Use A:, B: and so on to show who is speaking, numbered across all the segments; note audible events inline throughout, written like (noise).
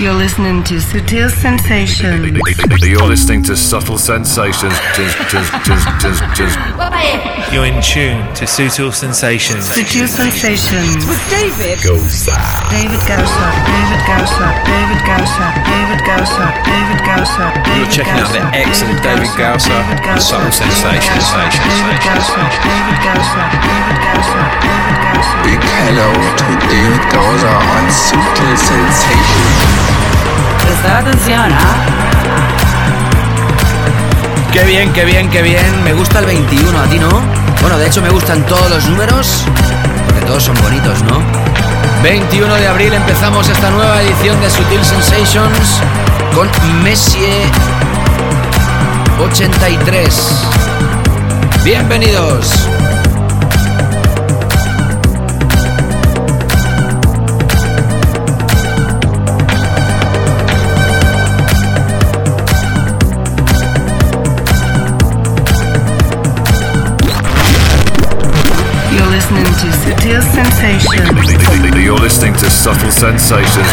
A: You're listening to Sutil Sensations.
B: You're listening to Subtle Sensations.
C: You're in tune to Sutil Sensations.
A: Sutil Sensations.
D: With David
A: Gausa. David Gausa. David Gausa. David Gausa. David Gausa. David Gausa.
E: You're checking out the excellent David Gausa and Subtle Sensations.
A: David Gausa. David Gausa. David Gausa. David Gausa.
F: Big hello to David Gausa on Sutil Sensations.
D: Prestar atención, ¿ah?
G: Qué bien, qué bien, qué bien. Me gusta el 21, ¿a ti no? Bueno, de hecho me gustan todos los números, porque todos son bonitos, ¿no? 21 de abril empezamos esta nueva edición de Sutil Sensations con Messi 83. Bienvenidos.
A: Sutil Sensations.
B: You're listening to Subtle Sensations.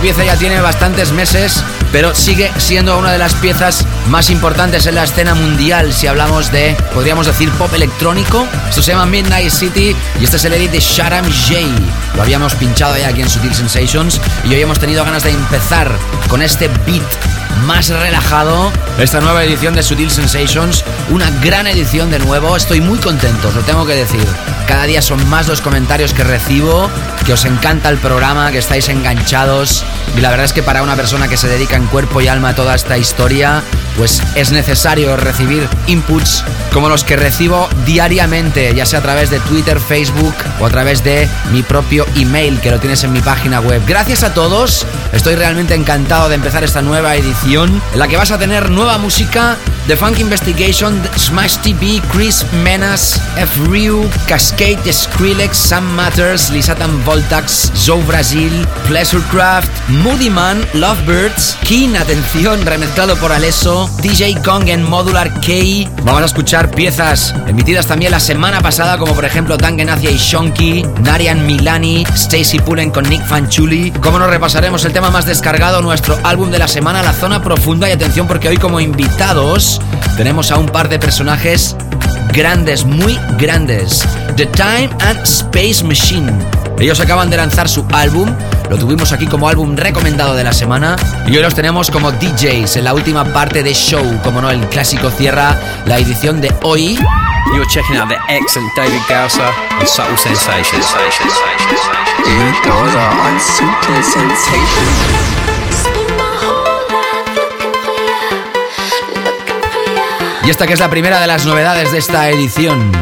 G: Esta pieza ya tiene bastantes meses, pero sigue siendo una de las piezas más importantes en la escena mundial si hablamos de, podríamos decir, pop electrónico. Esto se llama Midnight City y este es el edit de Sharam J. Lo habíamos pinchado ya aquí en Sutil Sensations y hoy hemos tenido ganas de empezar con este beat más relajado. Esta nueva edición de Sutil Sensations, una gran edición de nuevo. Estoy muy contento, os lo tengo que decir. Cada día son más los comentarios que recibo, que os encanta el programa, que estáis enganchados. Y la verdad es que para una persona que se dedica en cuerpo y alma a toda esta historia, pues es necesario recibir inputs como los que recibo diariamente, ya sea a través de Twitter, Facebook o a través de mi propio email que lo tienes en mi página web. Gracias a todos, estoy realmente encantado de empezar esta nueva edición en la que vas a tener nueva música
D: The Funk Investigation, Smash TV, Chris Menas, F. Ryu, Cascade, Skrillex, Sam Matters, Lisatan Voltax, Zoe Brasil, Pleasurecraft, Moody Man, Lovebirds, Keen, atención, remezclado por Alesso, DJ Kong en Modular K. Vamos a escuchar piezas emitidas también la semana pasada, como por ejemplo Dangenacia y Shonky, Narian Milani, Stacy Pullen con Nick Fanchuli. Como nos repasaremos el tema más descargado, nuestro álbum de la semana, La Zona Profunda. Y atención, porque hoy, como invitados, tenemos a un par de personajes grandes, muy grandes. The Time and Space Machine. Ellos acaban de lanzar su álbum, lo tuvimos aquí como álbum recomendado de la semana y hoy los tenemos como DJs en la última parte de show, como no, el clásico cierra la edición de hoy.
E: You're checking out the excellent David Gausser and Subtle Sensations.
F: David Gausser on Subtle Sensations.
D: Y esta que es la primera de las novedades de esta edición.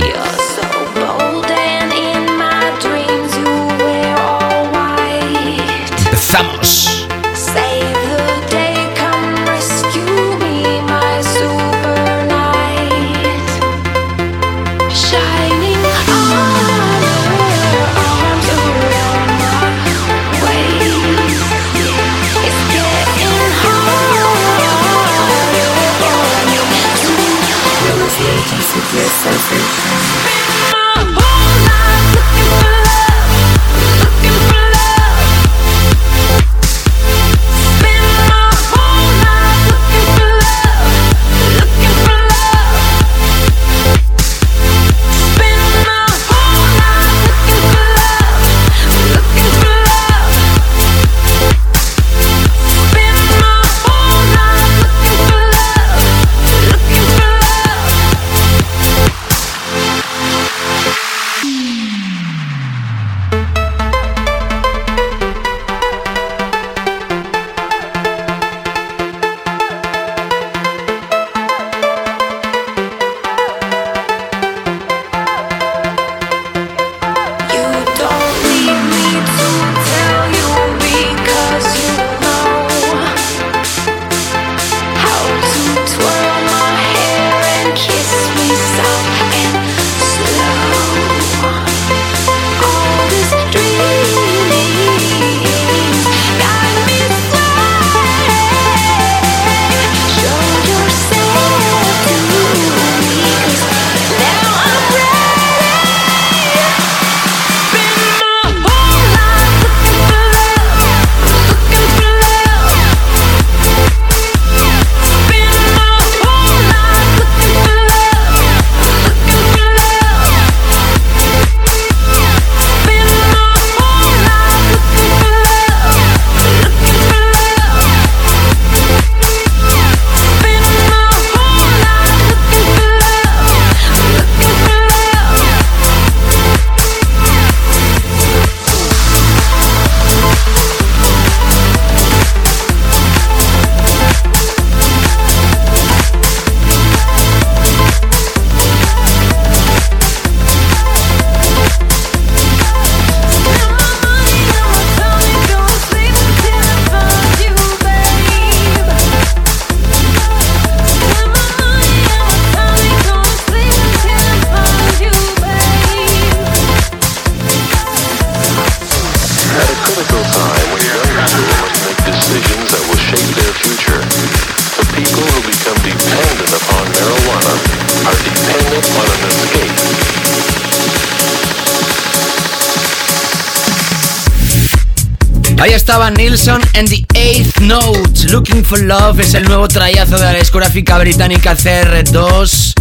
D: For Love es el nuevo trayazo de la discográfica británica CR2.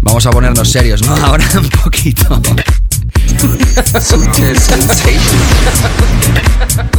D: Vamos a ponernos serios, ¿no? (laughs) Ahora un poquito. (laughs)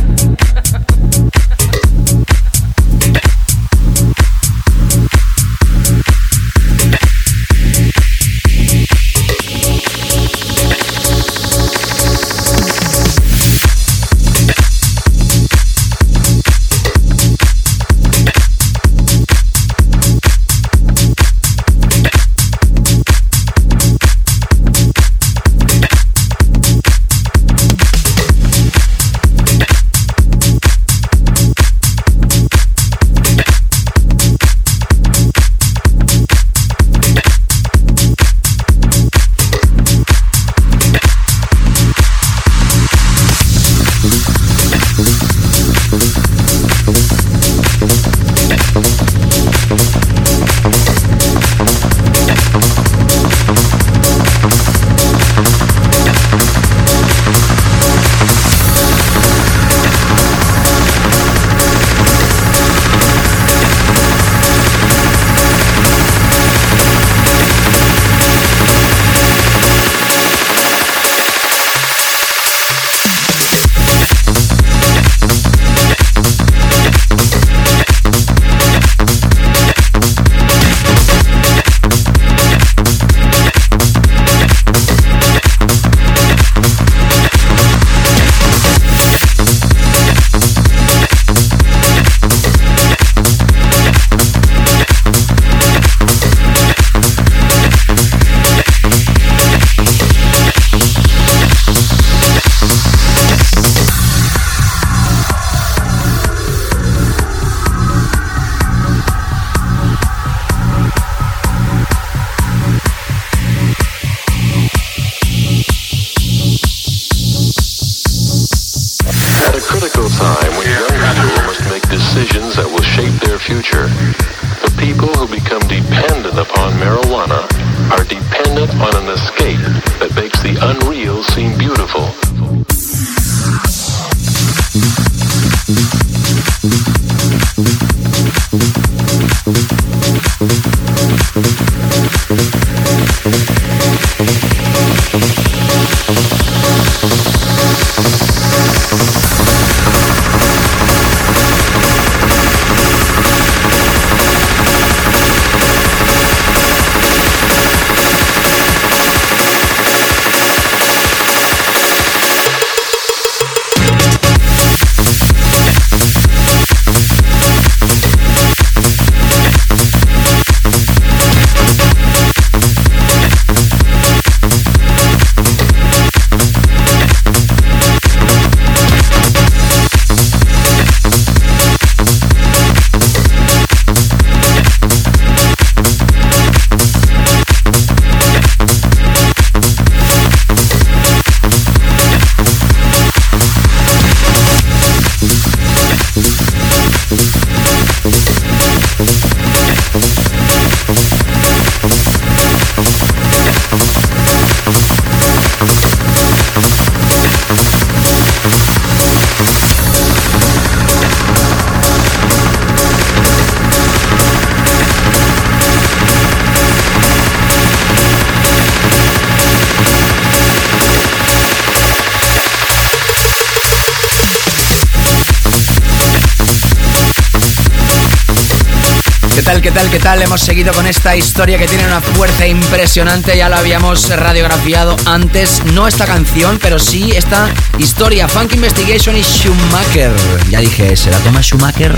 G: qué tal? Hemos seguido con esta historia que tiene una fuerza impresionante. Ya lo habíamos radiografiado antes. No esta canción, pero sí esta historia. Funk Investigation y Schumacher. Ya dije, ¿se la toma Schumacher?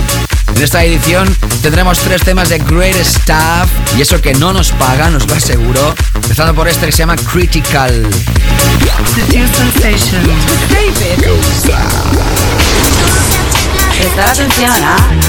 G: En esta edición tendremos tres temas de Great Stuff y eso que no nos pagan, os lo aseguro. Empezando por este que se llama Critical.
D: David. Presta atención, ¿ah?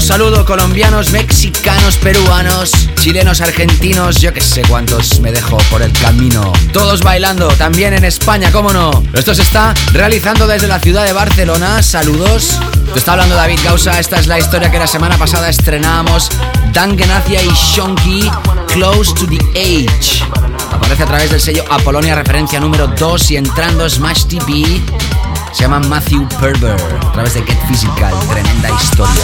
G: Saludo colombianos, mexicanos, peruanos, chilenos, argentinos, yo que sé cuántos me dejo por el camino. Todos bailando, también en España, cómo no. Esto se está realizando desde la ciudad de Barcelona. Saludos. Te está hablando David Gausa. Esta es la historia que la semana pasada estrenábamos. Dan Genacia y Shonky, Close to the Age. Aparece a través del sello Apolonia, referencia número 2 y entrando Smash TV. Se llama Matthew Perber a través de Get Physical. Tremenda historia.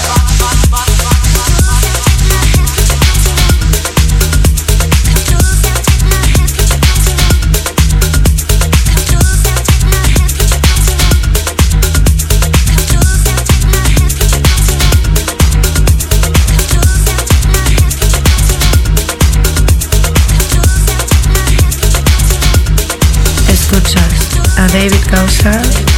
H: Escuchas a David Gausa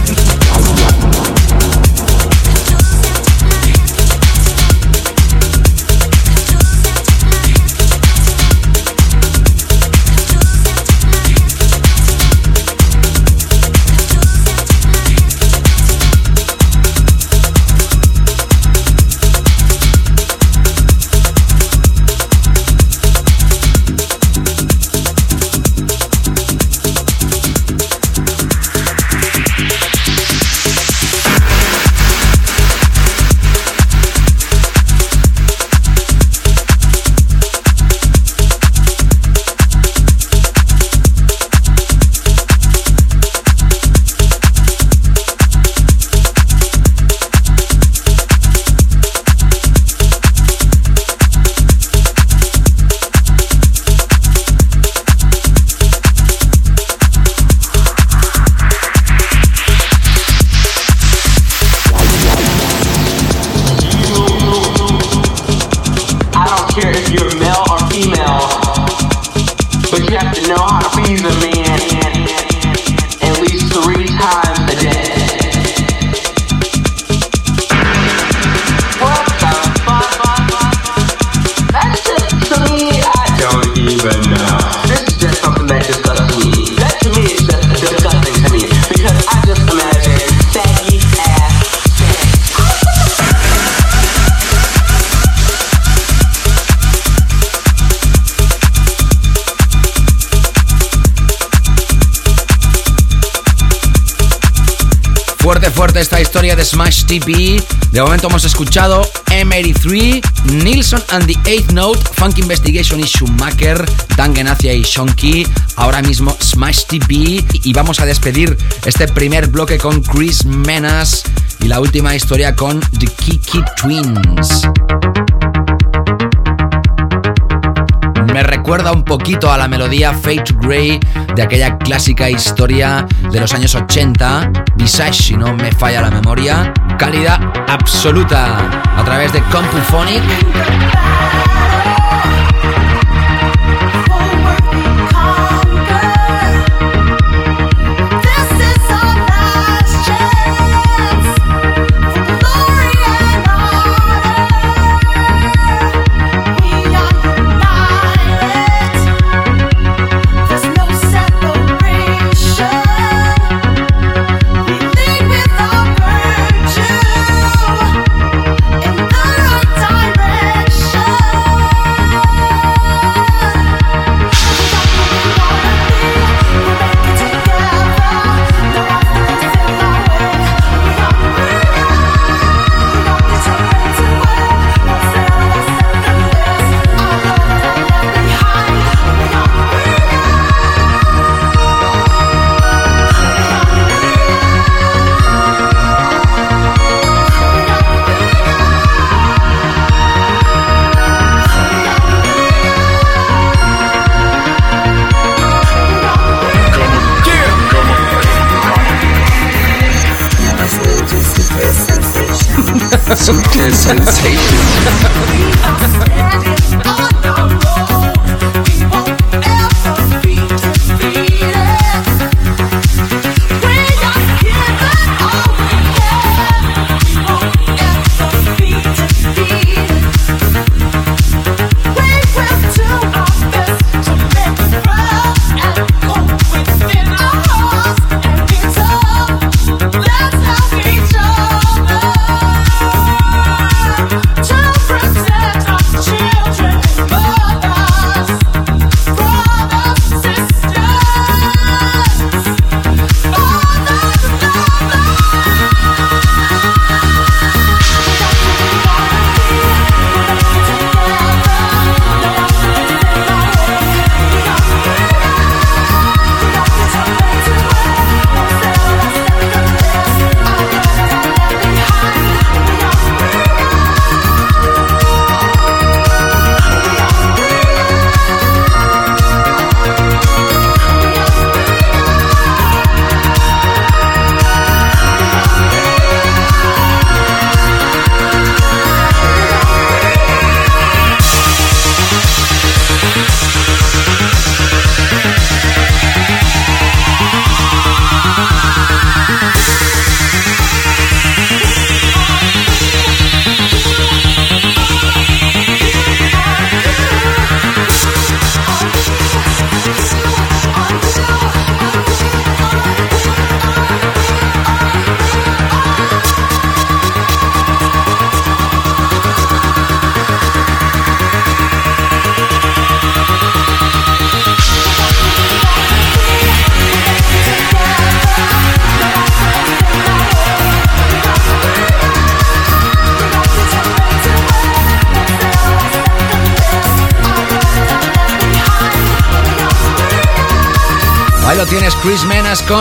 G: TV. De momento hemos escuchado M83, Nilsson and the Eighth Note, Funk Investigation y Schumacher, Dan Genacia y Shonky. Ahora mismo Smash TV. Y vamos a despedir este primer bloque con Chris Menas y la última historia con The Kiki Twins. Me recuerda un poquito a la melodía Fade to Grey de aquella clásica historia de los años 80, Visage, si no me falla la memoria, calidad absoluta a través de CompuPhonic.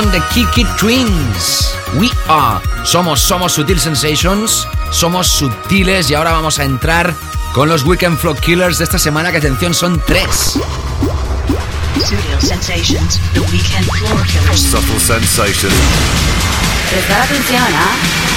G: Con The Kiki Twins. We are. Somos, somos Sutil Sensations, somos sutiles y ahora vamos a entrar con los Weekend Flow Killers de esta semana, que atención, son tres.
A: Sutil Sensations, the Weekend Floor Killers.
B: Subtle sensations.
D: Atención, ¿ah?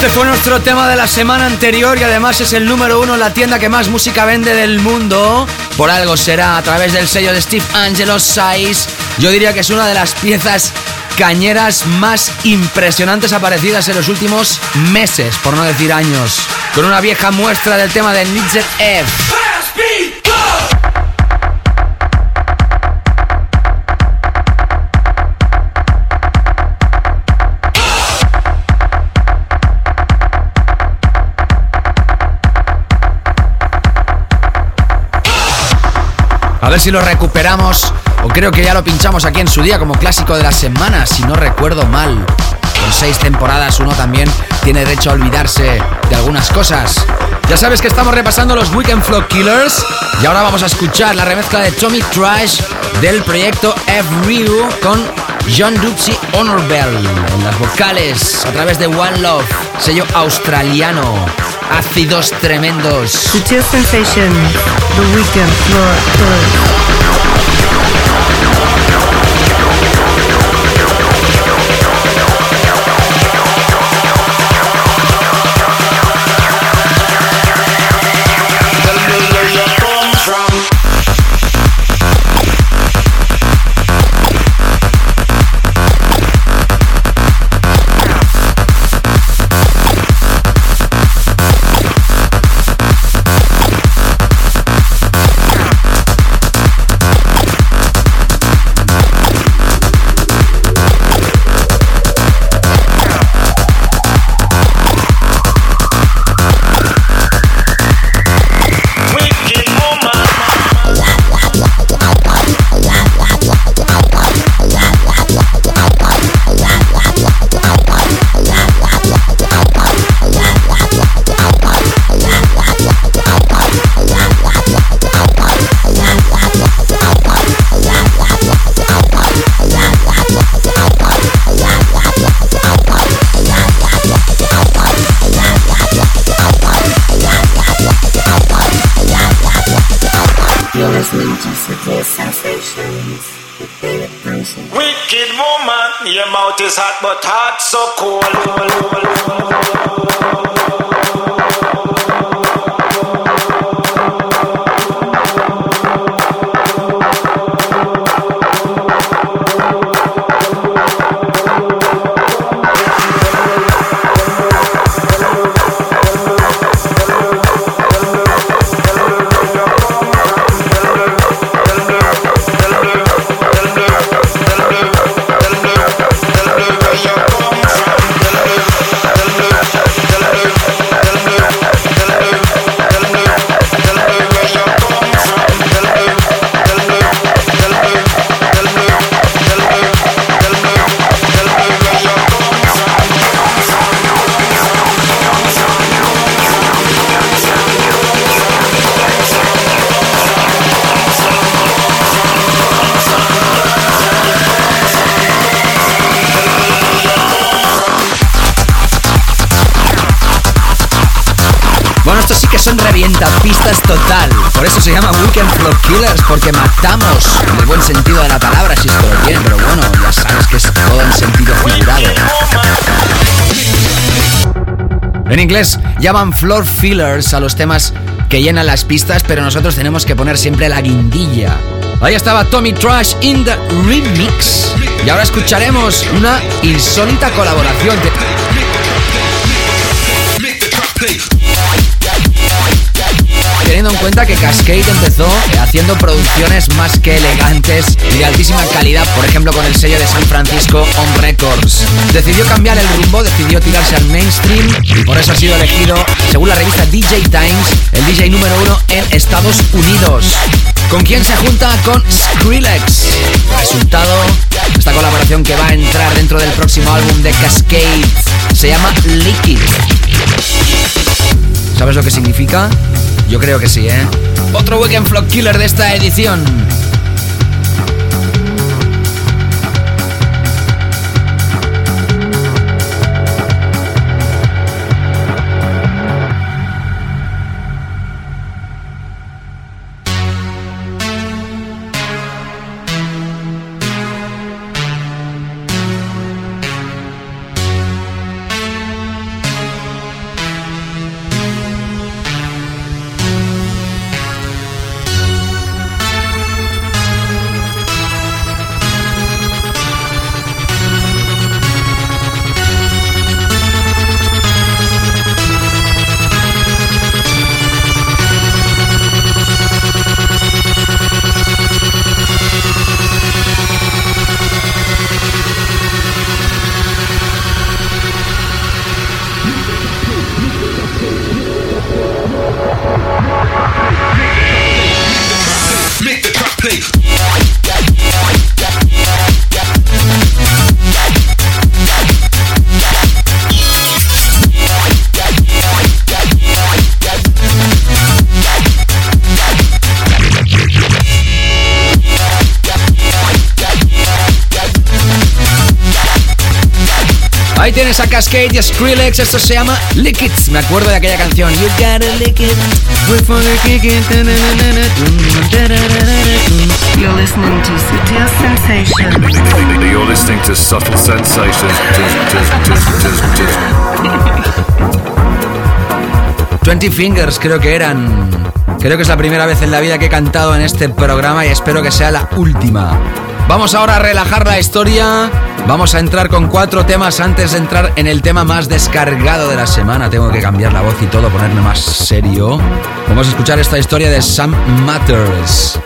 G: Este fue nuestro tema de la semana anterior y además es el número uno en la tienda que más música vende del mundo. Por algo será a través del sello de Steve Angelo Size. Yo diría que es una de las piezas cañeras más impresionantes aparecidas en los últimos meses, por no decir años. Con una vieja muestra del tema de Nitzer F. ver si lo recuperamos o creo que ya lo pinchamos aquí en su día como clásico de la semana, si no recuerdo mal. Con seis temporadas uno también tiene derecho a olvidarse de algunas cosas. Ya sabes que estamos repasando los Weekend Flow Killers y ahora vamos a escuchar la remezcla de Tommy Trash del proyecto F-Ryu con John Duxy Honor Bell en las vocales a través de One Love, sello australiano. Ácidos tremendos.
A: Sutil Sensations, the Weekend Floor Killers.
I: You're
G: llaman floor fillers a los temas que llenan las pistas, pero nosotros tenemos que poner siempre la guindilla. Ahí estaba Tommy Trash in the remix. Y ahora escucharemos una insólita colaboración. En cuenta que Cascade empezó haciendo producciones más que elegantes y de altísima calidad, por ejemplo con el sello de San Francisco On Records. Decidió cambiar el rumbo, decidió tirarse al mainstream y por eso ha sido elegido, según la revista DJ Times, el DJ número uno en Estados Unidos. ¿Con quién se junta? Con Skrillex. Resultado, esta colaboración que va a entrar dentro del próximo álbum de Cascade se llama Liquid. ¿Sabes lo que significa? Yo creo que sí, ¿eh? Otro Weekend Flock Killer de esta edición. Cascade y Skrillex, esto se llama Liquids. Me acuerdo de aquella canción. You gotta lick it. Wait for the kick it.
A: You're listening to Sutil Sensations.
B: You're listening to Subtle Sensations.
G: 20 Fingers creo que eran. Creo que es la primera vez en la vida que he cantado en este programa y espero que sea la última. Vamos ahora a relajar la historia. Vamos a entrar con cuatro temas antes de entrar en el tema más descargado de la semana. Tengo que cambiar la voz y todo, ponerme más serio. Vamos a escuchar esta historia de Sam Matters.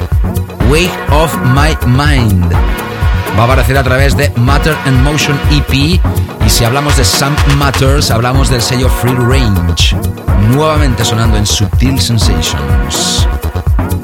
G: Wake of My Mind. Va a aparecer a través de Matter and Motion EP. Y si hablamos de Sam Matters, hablamos del sello Free Range. Nuevamente sonando en Subtil Sensations.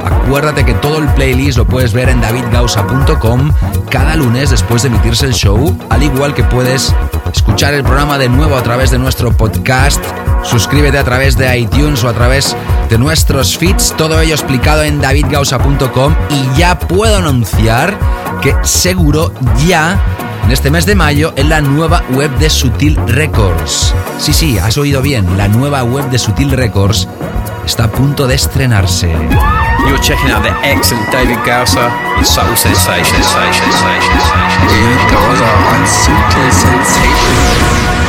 G: Acuérdate que todo el playlist lo puedes ver en davidgausa.com cada lunes después de emitirse el show, al igual que puedes escuchar el programa de nuevo a través de nuestro podcast. Suscríbete a través de iTunes o a través de nuestros feeds, todo ello explicado en davidgausa.com y ya puedo anunciar que seguro ya en este mes de mayo en la nueva web de Sutil Records. Sí, sí, has oído bien, la nueva web de Sutil Records está a punto de estrenarse.
E: You're checking out the excellent David Gausser and Subtle Sensations.
F: David Gausser on Sutil Sensations.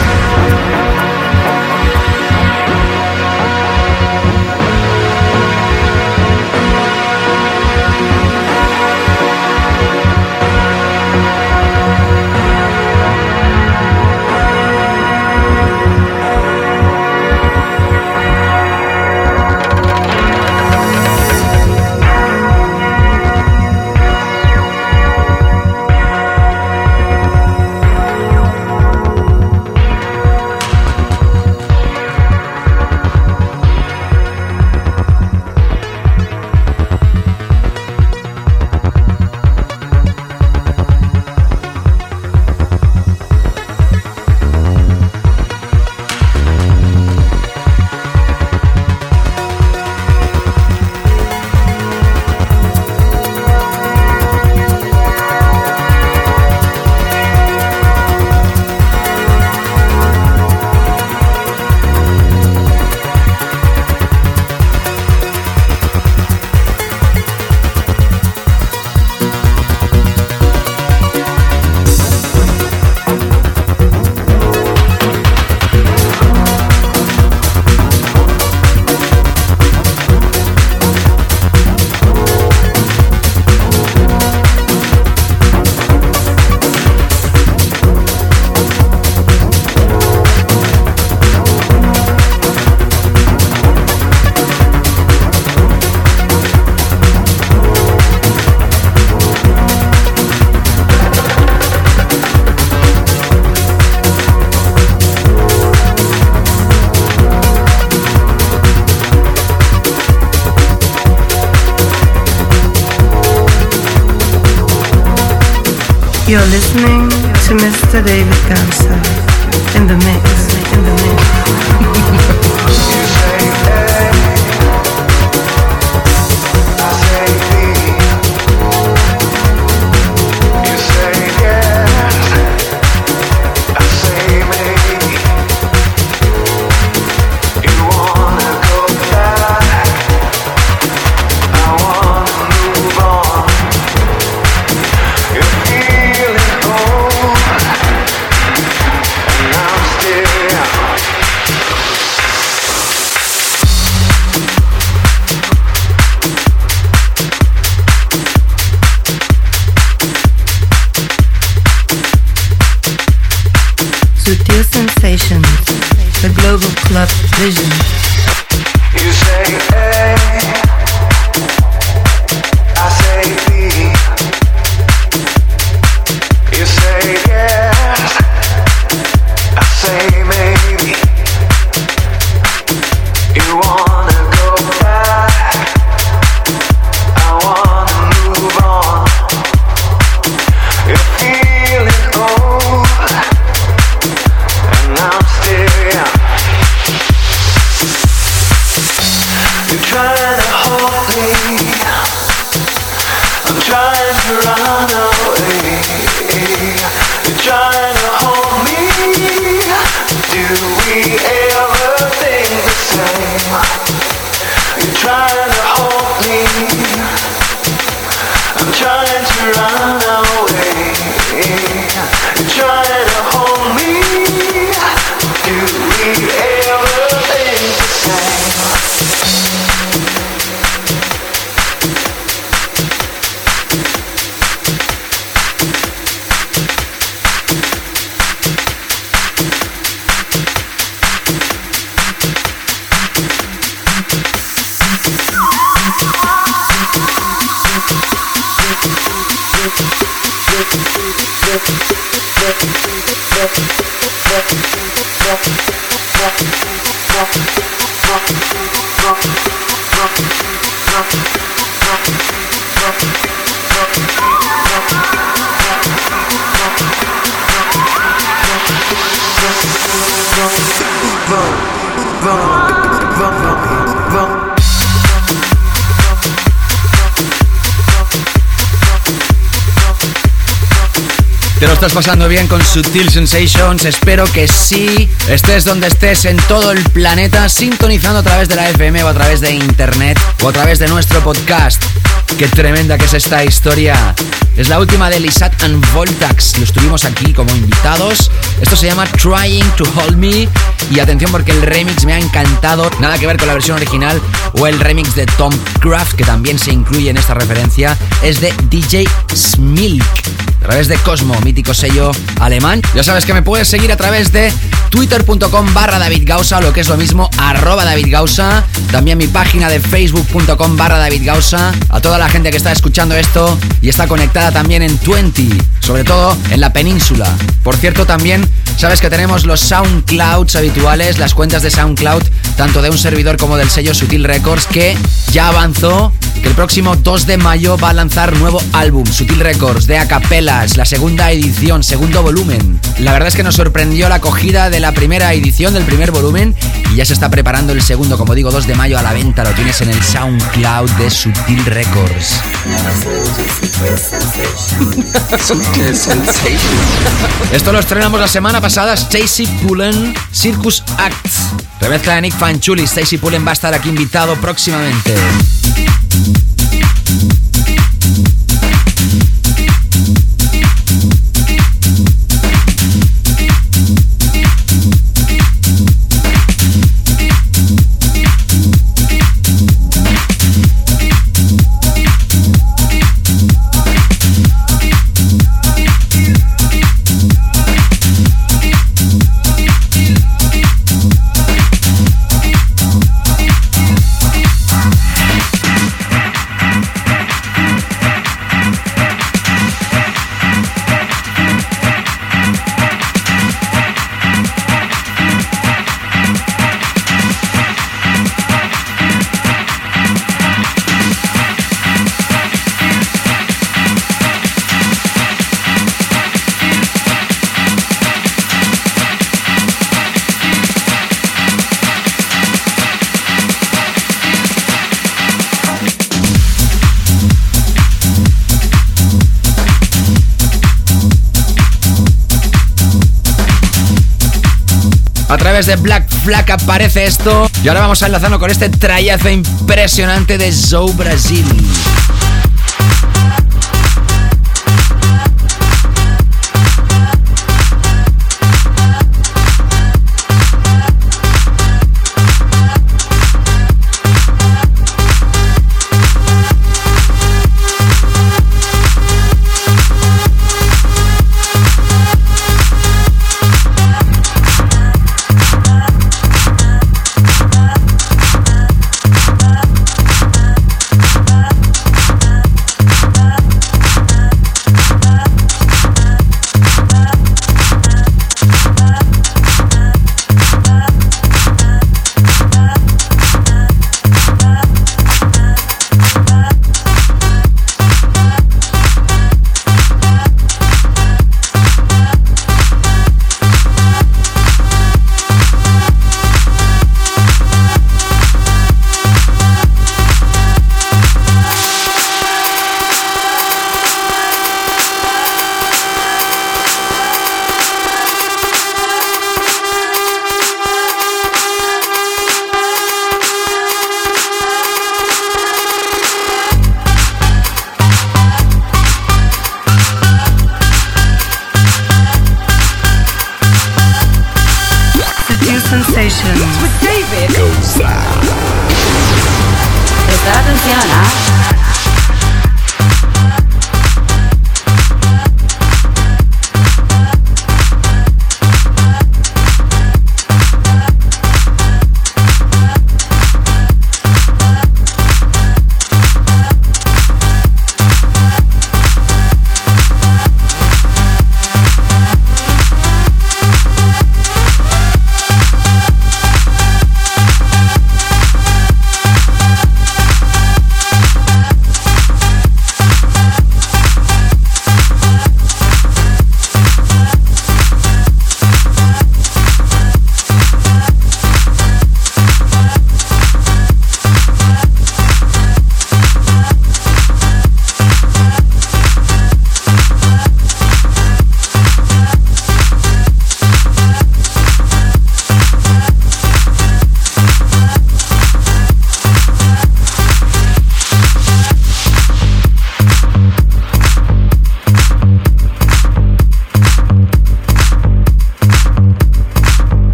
G: Estás pasando bien con Sutil Sensations? Espero que sí. Estés donde estés en todo el planeta, sintonizando a través de la FM o a través de internet o a través de nuestro podcast. Qué tremenda que es esta historia. Es la última de Lisat and Voltax. Los tuvimos aquí como invitados. Esto se llama Trying to Hold Me. Y atención porque el remix me ha encantado. Nada que ver con la versión original o el remix de Tom Craft, que también se incluye en esta referencia. Es de DJ Smilk. A través de Cosmo, mítico sello alemán. Ya sabes que me puedes seguir a través de twitter.com barra David Gausa, lo que es lo mismo, arroba David Gausa. También mi página de facebook.com barra David Gausa. A toda la gente que está escuchando esto y está conectada también en 20, sobre todo en la península. Por cierto, también sabes que tenemos los SoundClouds habituales, las cuentas de SoundCloud, tanto de un servidor como del sello Sutil Records, que ya avanzó que el próximo 2 de mayo va a lanzar nuevo álbum, Sutil Records, de Acapelas, la segunda edición, segundo volumen. La verdad es que nos sorprendió la acogida de la primera edición del primer volumen y ya se está preparando el segundo, como digo, 2 de mayo a la venta, lo tienes en el SoundCloud de Sutil Records. (laughs) Esto lo estrenamos la semana pasada, Stacy Pullen, Circus Acts. Remezcla de Nick Fanchuli, Stacy Pullen va a estar aquí invitado próximamente. Thank you. A través de Black Flag aparece esto. Y ahora vamos a enlazarlo con este trayazo impresionante de Zou Brasil.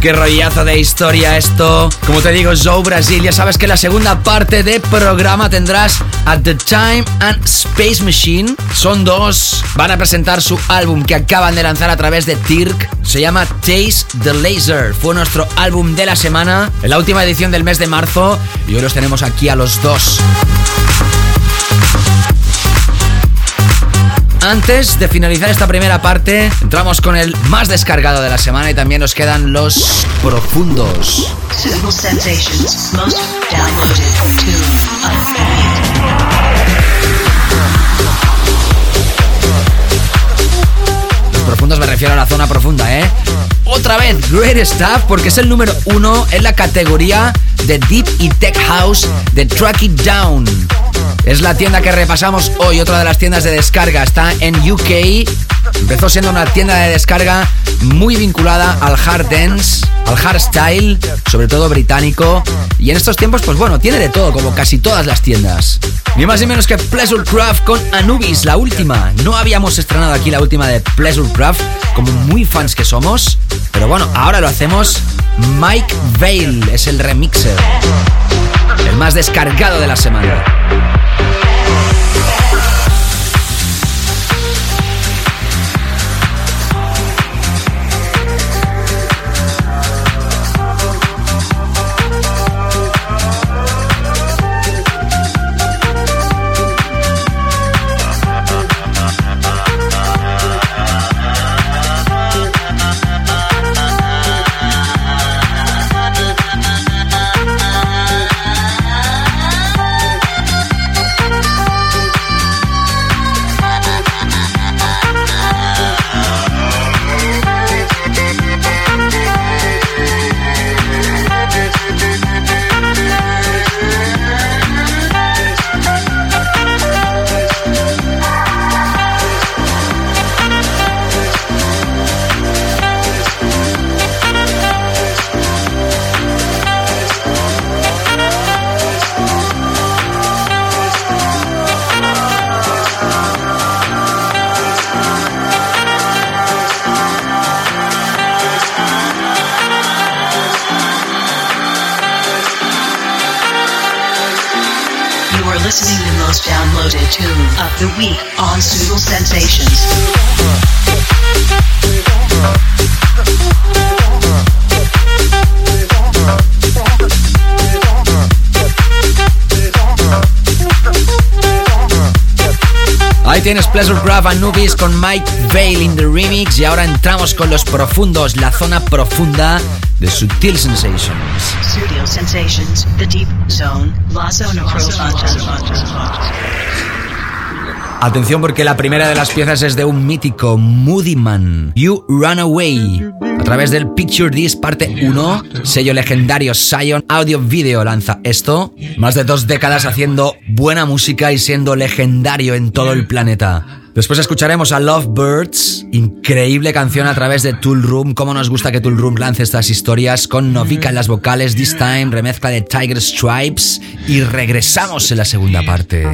G: Qué rollazo de historia esto. Como te digo, Joe Brasil, ya sabes que la segunda parte de programa tendrás At the Time and Space Machine. Son dos. Van a presentar su álbum que acaban de lanzar a través de Tirk. Se llama Taste the Laser. Fue nuestro álbum de la semana, en la última edición del mes de marzo. Y hoy los tenemos aquí a los dos. Antes de finalizar esta primera parte, entramos con el más descargado de la semana y también nos quedan los profundos. Los profundos me refiero a la zona profunda, ¿eh? Otra vez, Great Stuff, porque es el número uno en la categoría de Deep y Tech House de Track It Down. Es la tienda que repasamos hoy, otra de las tiendas de descarga. Está en UK. Empezó siendo una tienda de descarga muy vinculada al hard dance, al hardstyle, sobre todo británico. Y en estos tiempos, pues bueno, tiene de todo, como casi todas las tiendas. Ni más ni menos que Pleasure Craft con Anubis, la última. No habíamos estrenado aquí la última de Pleasure Craft, como muy fans que somos. Pero bueno, ahora lo hacemos. Mike Vale es el remixer. El más descargado de la semana.
J: Tune of the week on Suitable Sensations.
G: Ahí tienes Pleasure Grab Anubis con Mike Vale in the remix y ahora entramos con los profundos, la zona profunda de Sutil Sensations.
J: Sutil Sensations, the deep zone, la zona profunda.
G: Atención porque la primera de las piezas es de un mítico Moody Man, You Run Away. A través del Picture This parte 1, sello legendario Sion Audio Video lanza esto. Más de dos décadas haciendo buena música y siendo legendario en todo el planeta. Después escucharemos a Lovebirds, increíble canción a través de Tool Room. Cómo nos gusta que Tool Room lance estas historias con Novika en las vocales, This Time, remezcla de Tiger Stripes. Y regresamos en la segunda parte.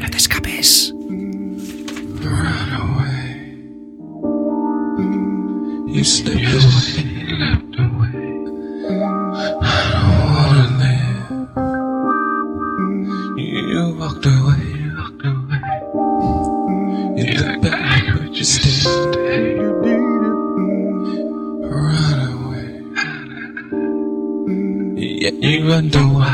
G: No te escapes.
K: You You walked away. Walked away. You looked back, but you stayed. Run away. Yeah, you wonder why.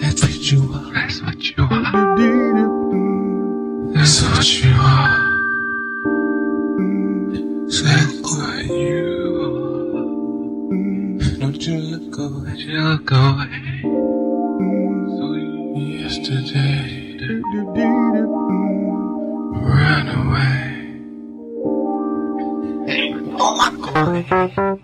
K: That's what you are. That's what you are. That's what you are. So what you are. You look away. Don't you look away. So yesterday. Run away. Walk away. I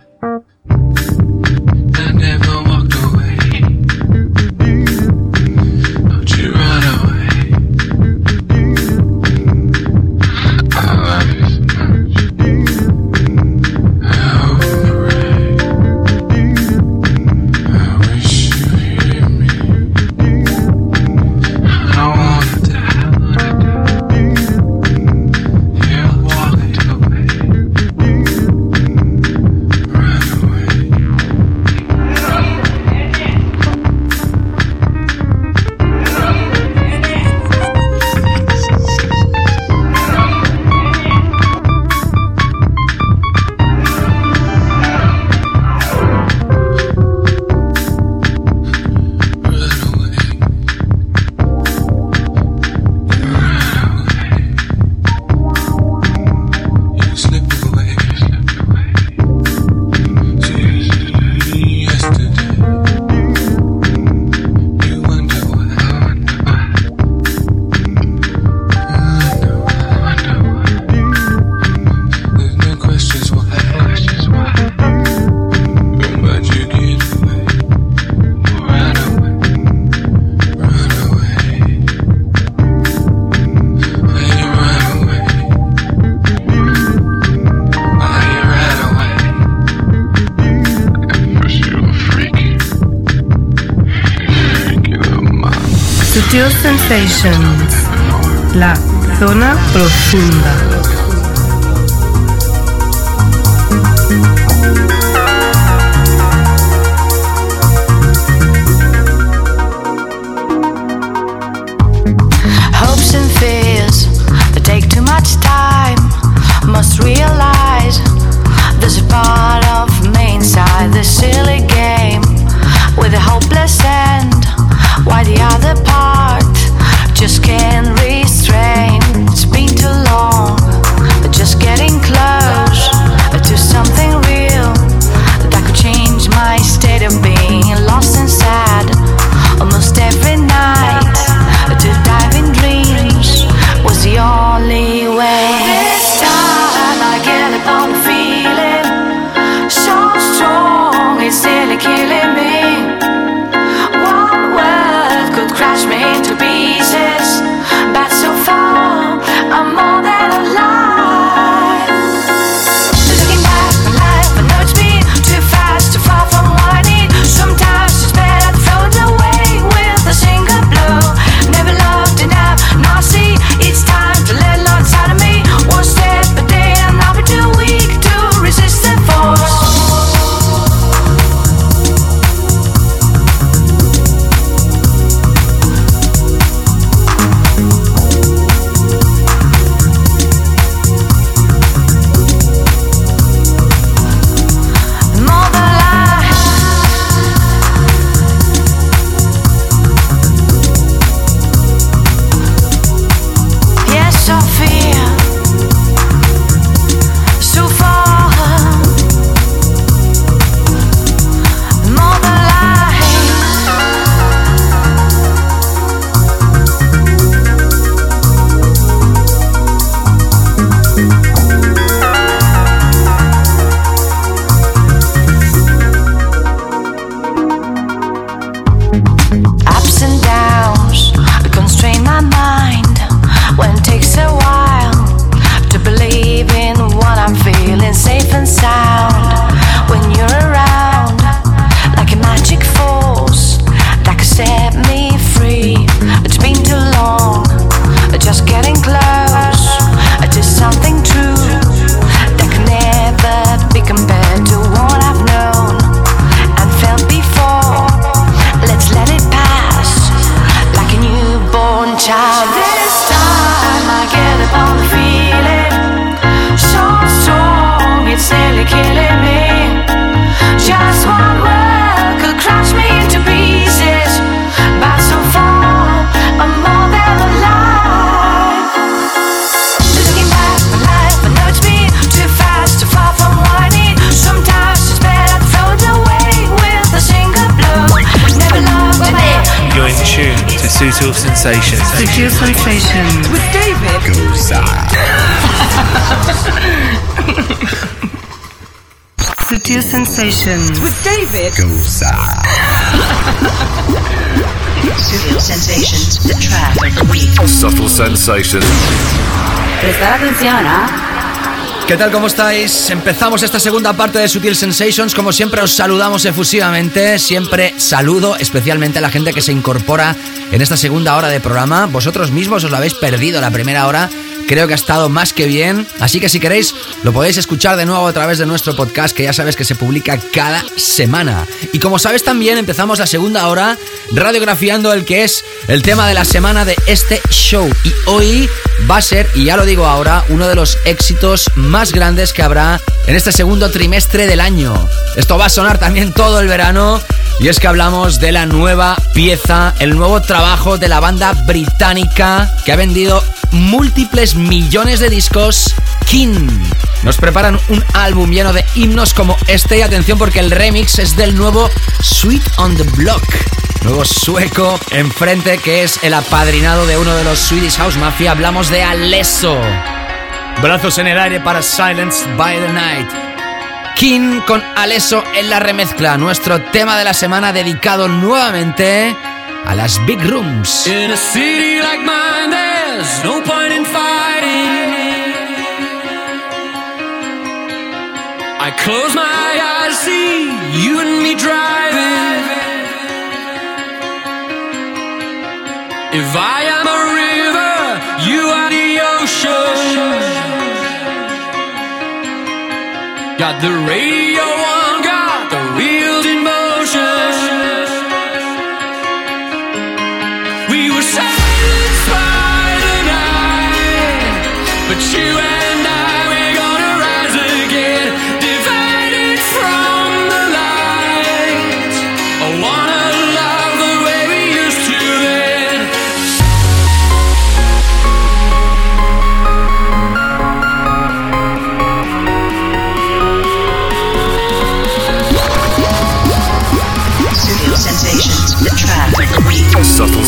A: Sensations.
C: Sensations.
L: With David
F: Goza.
A: Sutil Sensations.
L: With David
F: Goza.
J: Sutil Sensations, the track of the week.
B: Subtle Sensations.
D: Prestar atención, ¿ah?
G: ¿Qué tal? ¿Cómo estáis? Empezamos esta segunda parte de Sutil Sensations. Como siempre os saludamos efusivamente. Siempre saludo especialmente a la gente que se incorpora en esta segunda hora de programa. Vosotros mismos os lo habéis perdido la primera hora. Creo que ha estado más que bien. Así que si queréis, lo podéis escuchar de nuevo a través de nuestro podcast, que ya sabes que se publica cada semana. Y como sabes también, empezamos la segunda hora radiografiando el que es el tema de la semana de este show. Y hoy va a ser, y ya lo digo ahora, uno de los éxitos más grandes que habrá en este segundo trimestre del año. Esto va a sonar también todo el verano. Y es que hablamos de la nueva pieza, el nuevo trabajo de la banda británica que ha vendido múltiples millones de discos, King. Nos preparan un álbum lleno de himnos como este y atención porque el remix es del nuevo Sweet on the Block. Nuevo sueco enfrente que es el apadrinado de uno de los Swedish House Mafia. Hablamos de Alesso. Brazos en el aire para Silence by the Night. King con Alesso en la remezcla, nuestro tema de la semana dedicado nuevamente a las Big Rooms.
M: In a city like mine, there's no point in fighting. I close my eyes, see you and me driving. If I am a river, you are the ocean. Got the radio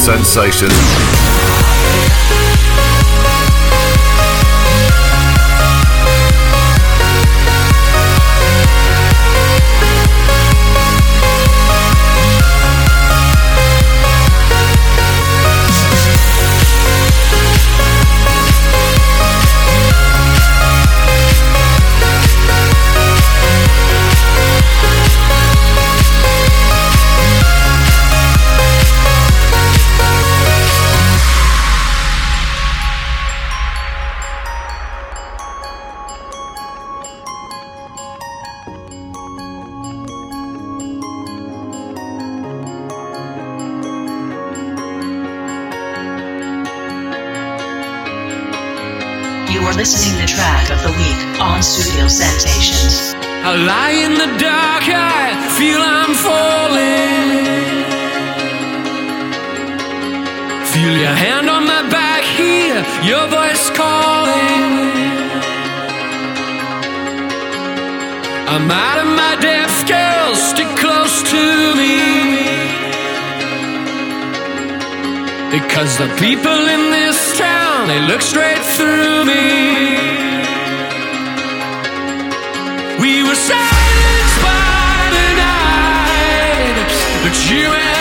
B: Subtle
M: your hand on my back, hear your voice calling. I'm out of my depth, girl, stick close to me. Because the people in this town, they look straight through me. We were silenced by the night, but you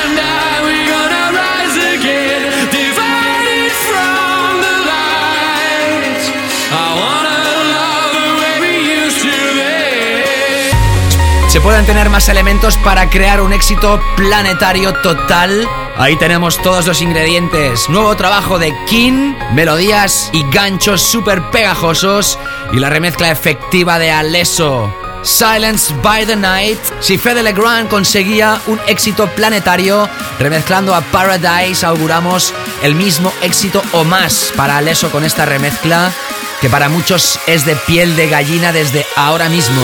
G: pueden tener más elementos para crear un éxito planetario total. Ahí tenemos todos los ingredientes. Nuevo trabajo de King, melodías y ganchos súper pegajosos y la remezcla efectiva de Alesso. Silence by the Night. Si Fede Legrand conseguía un éxito planetario remezclando a Paradise, auguramos el mismo éxito o más para Alesso con esta remezcla que para muchos es de piel de gallina desde ahora mismo.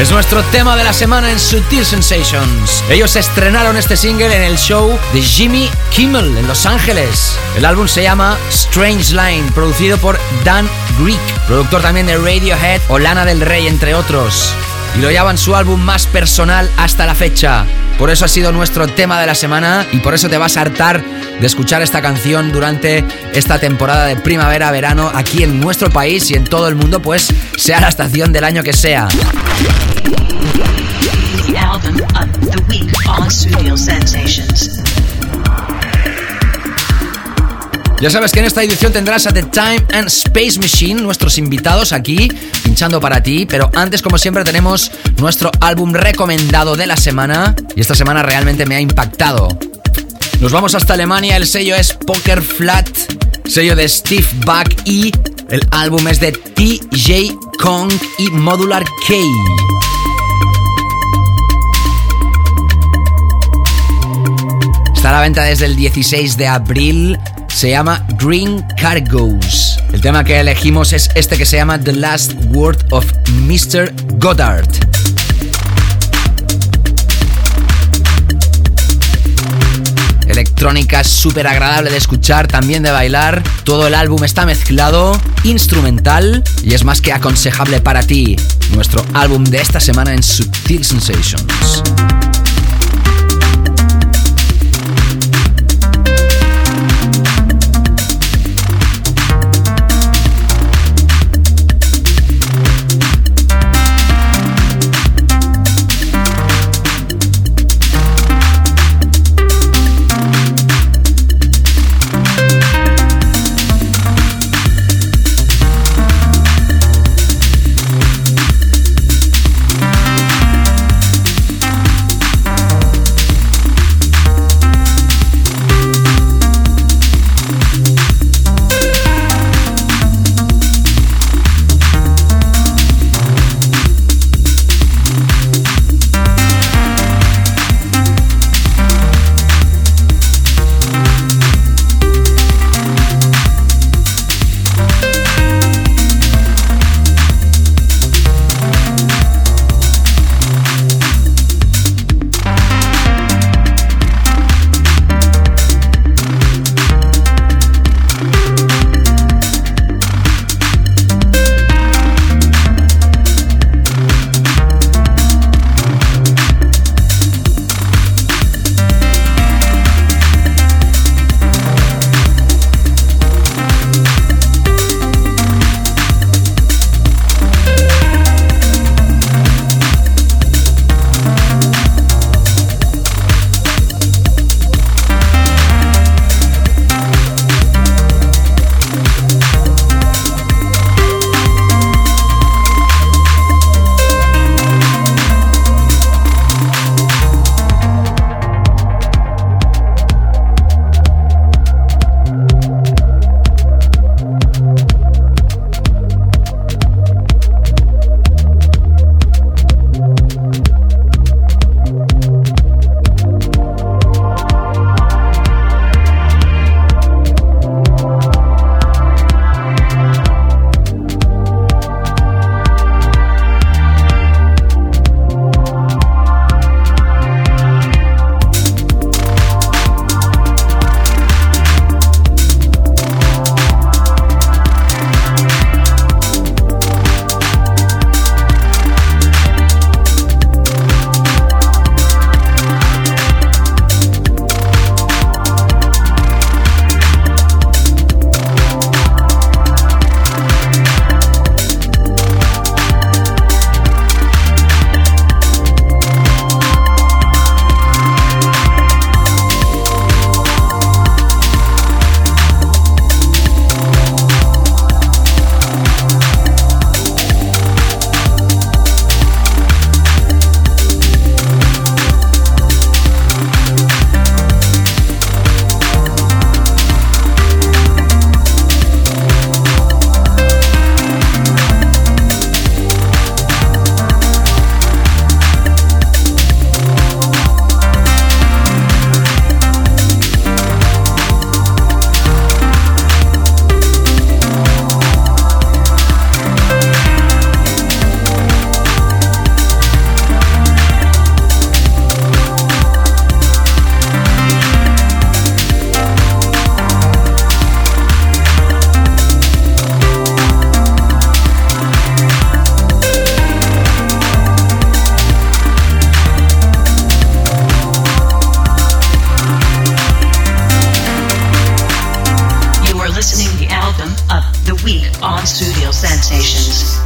G: Es nuestro tema de la semana en Sutil Sensations. Ellos estrenaron este single en el show de Jimmy Kimmel en Los Ángeles. El álbum se llama Strange Line, producido por Dan Greek, productor también de Radiohead o Lana del Rey, entre otros. Y lo llaman su álbum más personal hasta la fecha. Por eso ha sido nuestro tema de la semana y por eso te vas a hartar de escuchar esta canción durante esta temporada de primavera-verano aquí en nuestro país y en todo el mundo, pues sea la estación del año que sea. Ya sabes que en esta edición tendrás a The Time and Space Machine, nuestros invitados aquí, pinchando para ti. Pero antes, como siempre, tenemos nuestro álbum recomendado de la semana. Y esta semana realmente me ha impactado. Nos vamos hasta Alemania, el sello es Poker Flat, sello de Steve Buck y el álbum es de TJ Kong y Modular K. Está a la venta desde el 16 de abril. Se llama Green Cargoes. El tema que elegimos es este que se llama The Last Word of Mr. Goddard. Electrónica súper agradable de escuchar, también de bailar. Todo el álbum está mezclado, instrumental y es más que aconsejable para ti. Nuestro álbum de esta semana en Subtil Sensations.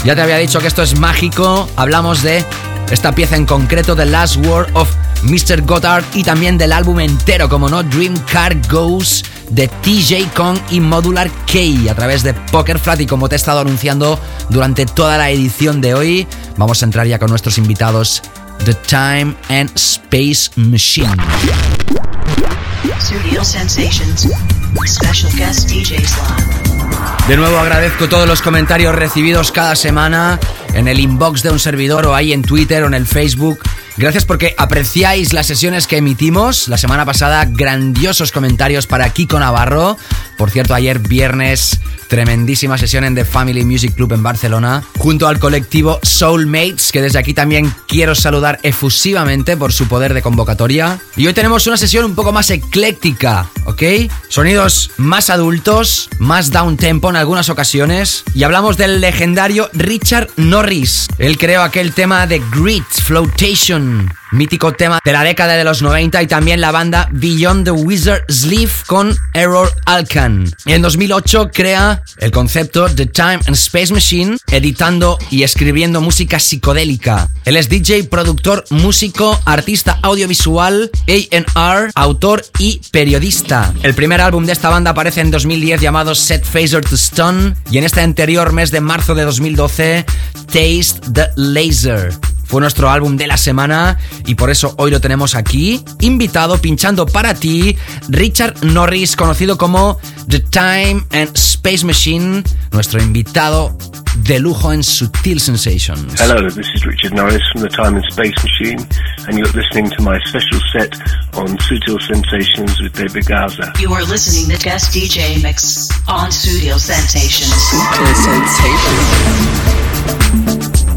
G: Ya te había dicho que esto es mágico. Hablamos de esta pieza en concreto, The Last Word of Mr. Goddard, y también del álbum entero, como no, Dream Car Goes de TJ Kong y Modular K a través de Poker Flat. Y como te he estado anunciando durante toda la edición de hoy, vamos a entrar ya con nuestros invitados. The Time and Space Machine.
J: Studio Sensations. Special guest DJ slot.
G: De nuevo agradezco todos los comentarios recibidos cada semana en el inbox de un servidor o ahí en Twitter o en el Facebook. Gracias porque apreciáis las sesiones que emitimos. La semana pasada, grandiosos comentarios para Kiko Navarro. Por cierto, ayer viernes, tremendísima sesión en The Family Music Club en Barcelona, junto al colectivo Soulmates, que desde aquí también quiero saludar efusivamente por su poder de convocatoria. Y hoy tenemos una sesión un poco más ecléctica, ¿ok? Sonidos más adultos, más down tempo en algunas ocasiones. Y hablamos del legendario Richard Norris. Él creó aquel tema de Grit Flotation mítico tema de la década de los 90 y también la banda Beyond the Wizard Sleeve con Error Alcan. Y en 2008 crea el concepto The Time and Space Machine, editando y escribiendo música psicodélica. Él es DJ, productor, músico, artista audiovisual, A&R, autor y periodista. El primer álbum de esta banda aparece en 2010 llamado Set Phaser to Stone y en este anterior mes de marzo de 2012 Taste the Laser. Fue nuestro álbum de la semana y por eso hoy lo tenemos aquí, invitado, pinchando para ti, Richard Norris, conocido como The Time and Space Machine, nuestro invitado de lujo en Sutil Sensations.
L: Hello, this is Richard Norris from the Time and Space Machine, and you're listening to my special set on Sutil Sensations with David Gaza.
J: You are listening to guest DJ mix on Studio Sensations.
F: Sutil Sensations.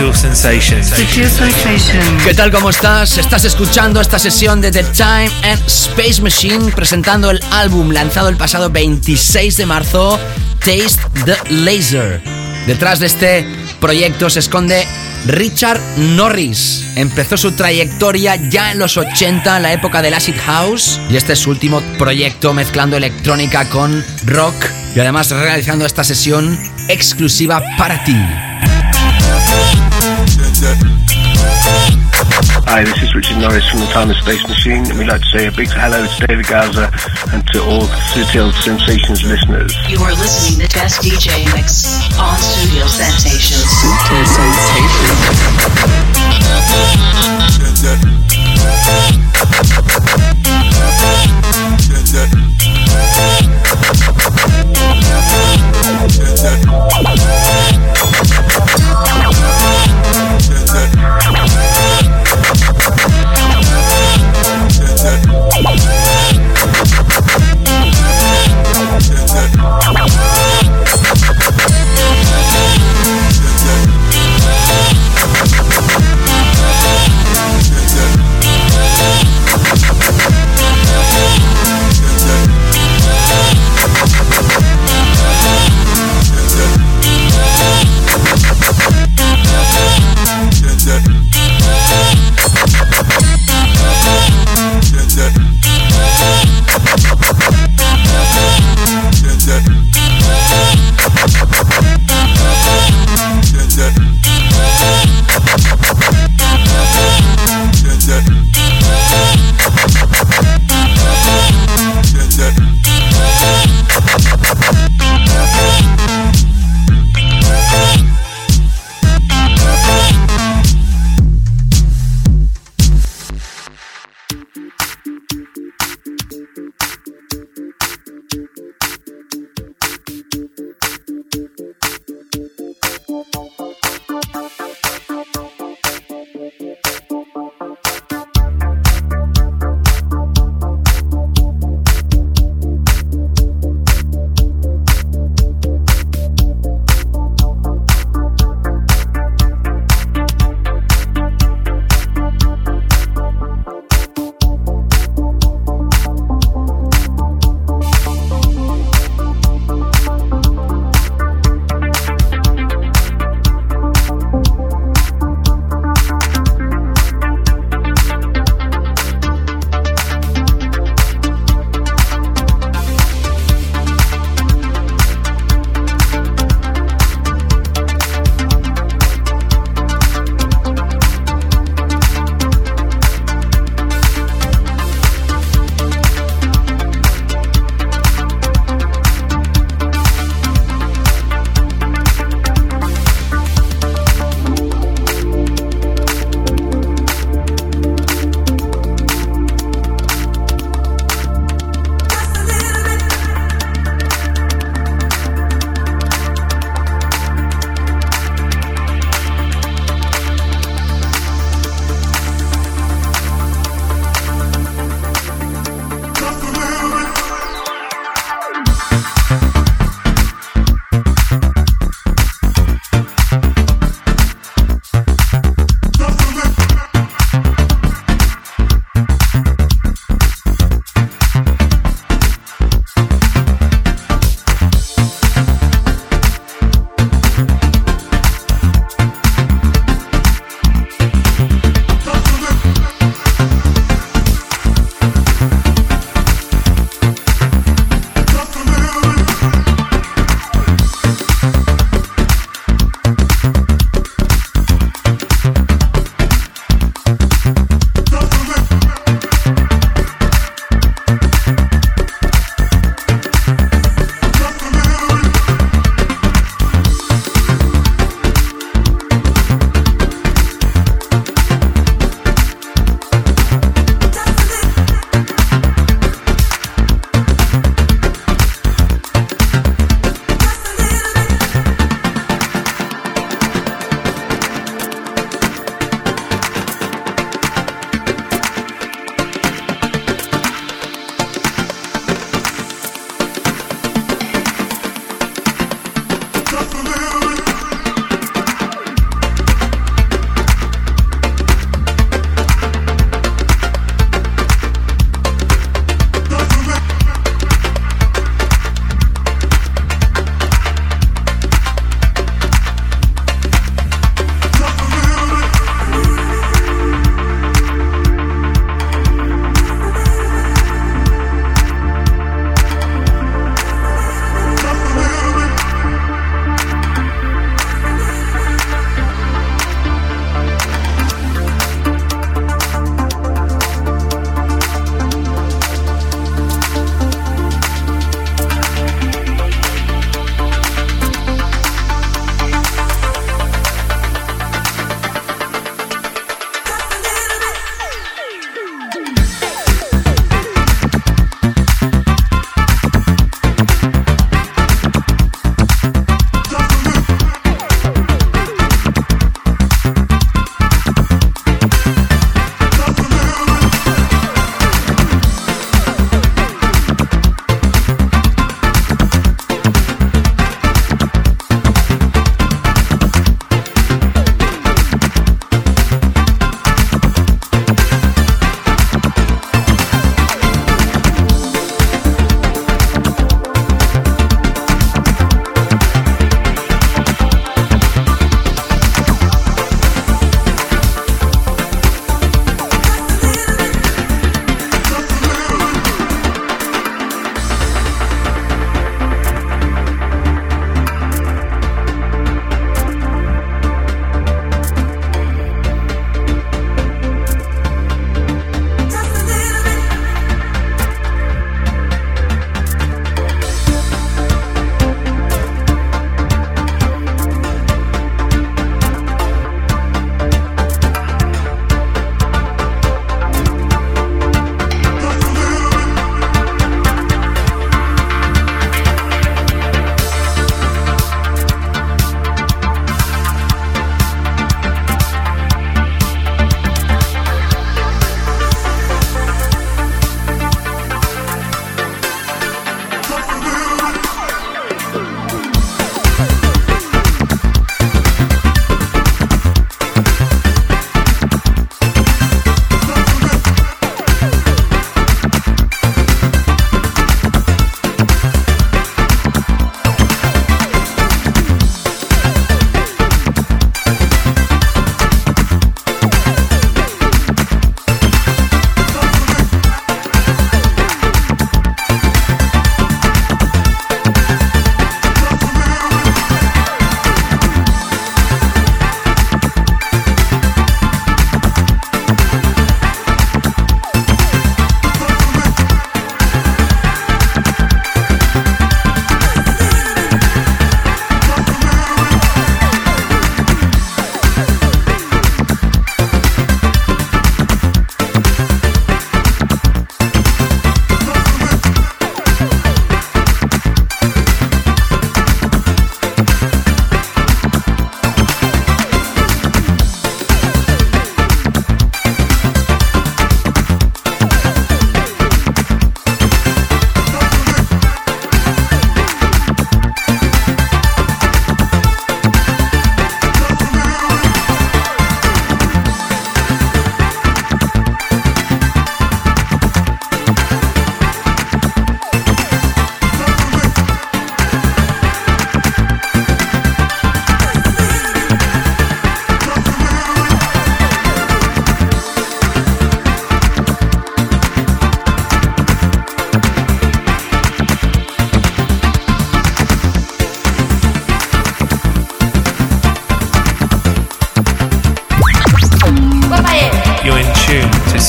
C: Sutil Sensations.
A: Sutil Sensations.
G: ¿Qué tal? ¿Cómo estás? Estás escuchando esta sesión de The Time and Space Machine presentando el álbum lanzado el pasado 26 de marzo, Taste the Laser. Detrás de este proyecto se esconde Richard Norris. Empezó su trayectoria ya en los 80, en la época del Acid House, y este es su último proyecto mezclando electrónica con rock y además realizando esta sesión exclusiva para ti. set.
L: Hi, this is Richard Norris from the Time and Space Machine, and we'd like to say a big hello to David Gaza and to all Studio Sensations listeners.
J: You are listening to Best DJ Mix on Studio Sensations.
F: Studio Sensations.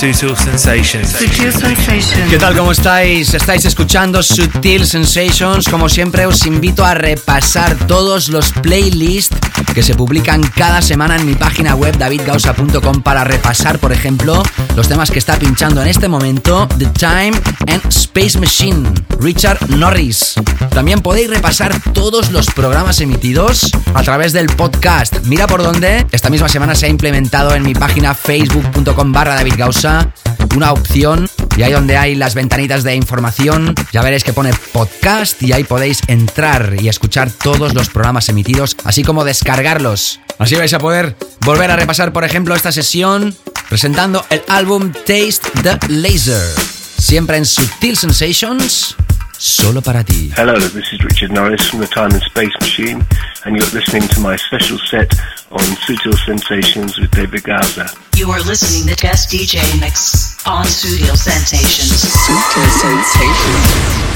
C: Sutil Sensations.
A: Sutil Sensations.
G: ¿Qué tal? ¿Cómo estáis? Estáis escuchando Sutil Sensations. Como siempre, os invito a repasar todos los playlists que se publican cada semana en mi página web davidgausa.com para repasar, por ejemplo, los temas que está pinchando en este momento The Time and Space Machine, Richard Norris. También podéis repasar todos los programas emitidos a través del podcast. Mira por dónde esta misma semana se ha implementado en mi página facebook.com barra David Gausa una opción y ahí donde hay las ventanitas de información ya veréis que pone podcast y ahí podéis entrar y escuchar todos los programas emitidos así como descargarlos. Así vais a poder volver a repasar por ejemplo esta sesión presentando el álbum Taste the Laser. Siempre en Sutil Sensations solo para ti.
L: Hello, this is Richard Norris from the Time and Space Machine, and you're listening to my special set on Sutil Sensations with David Gaza.
J: You are listening to Guest DJ Mix on Studio Sensations.
I: Sutil Sensations.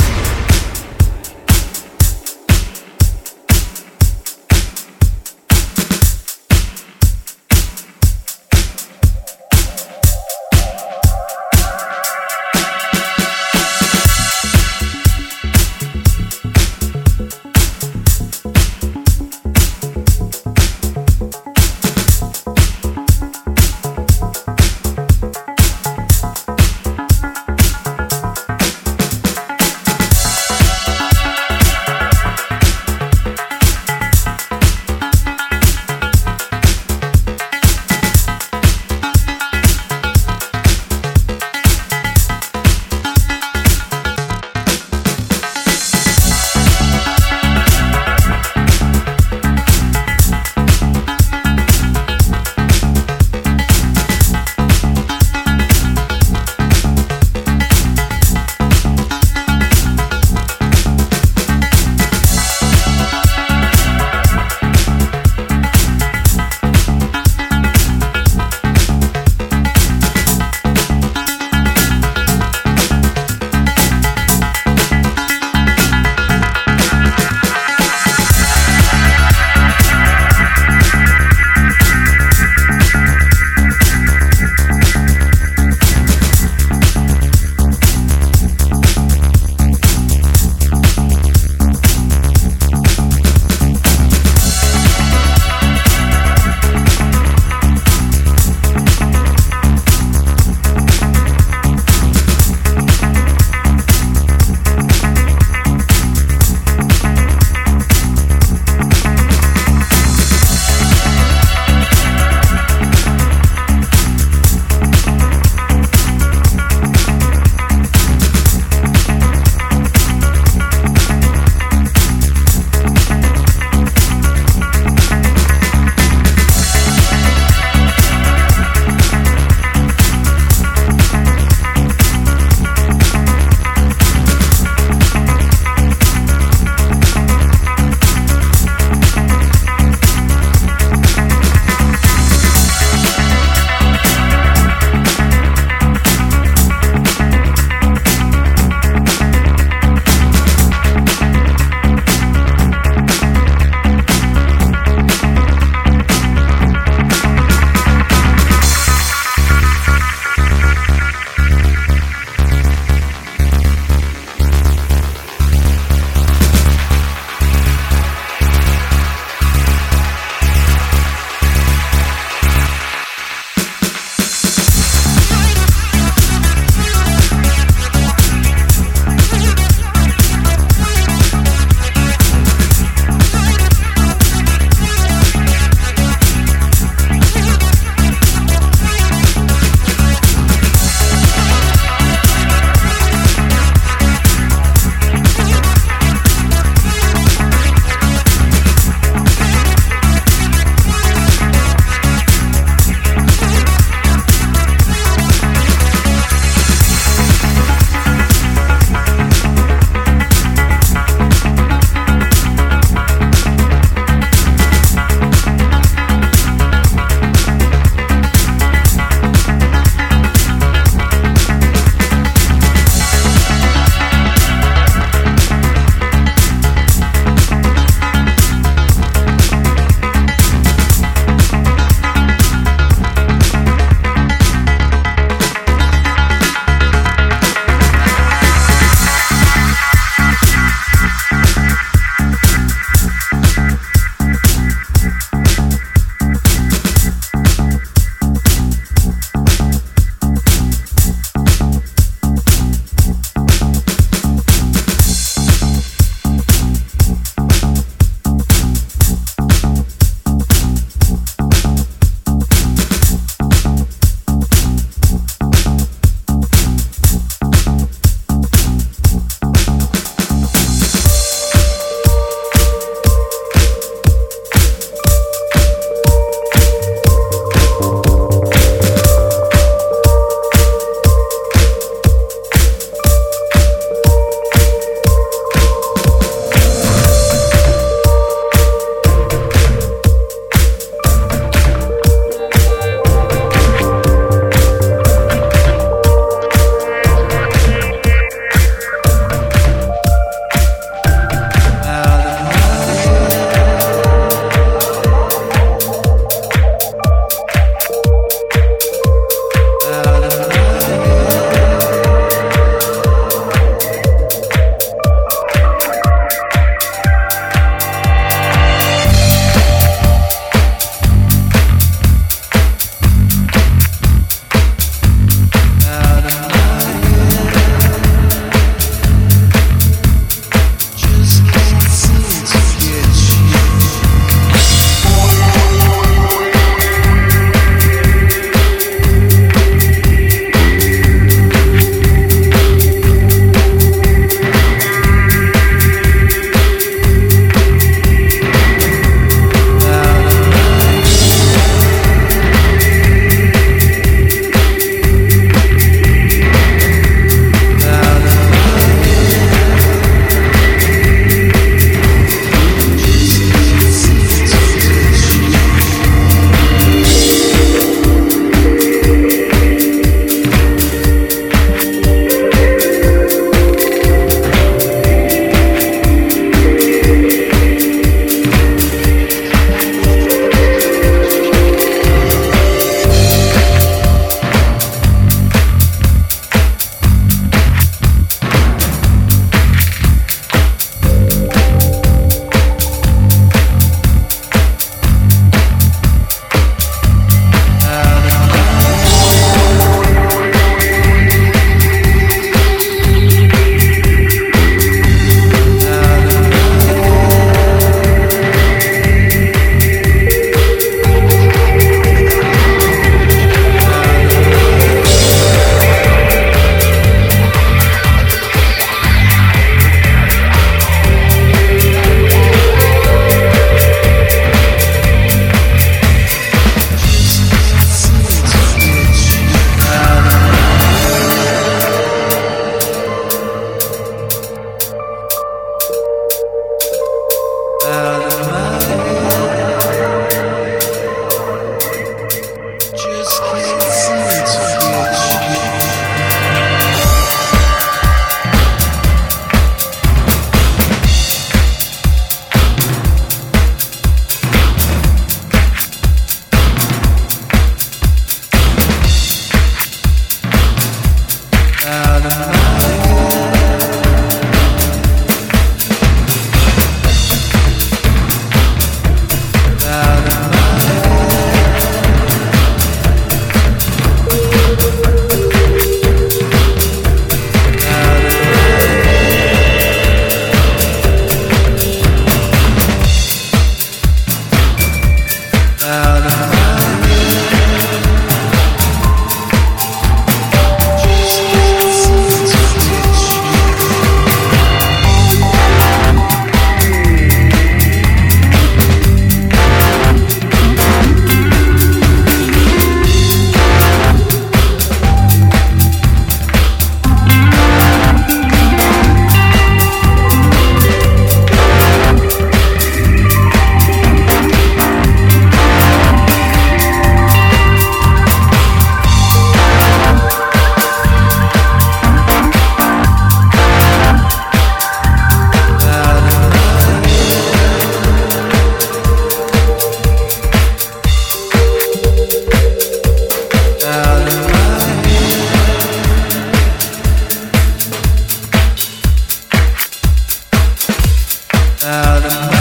C: out of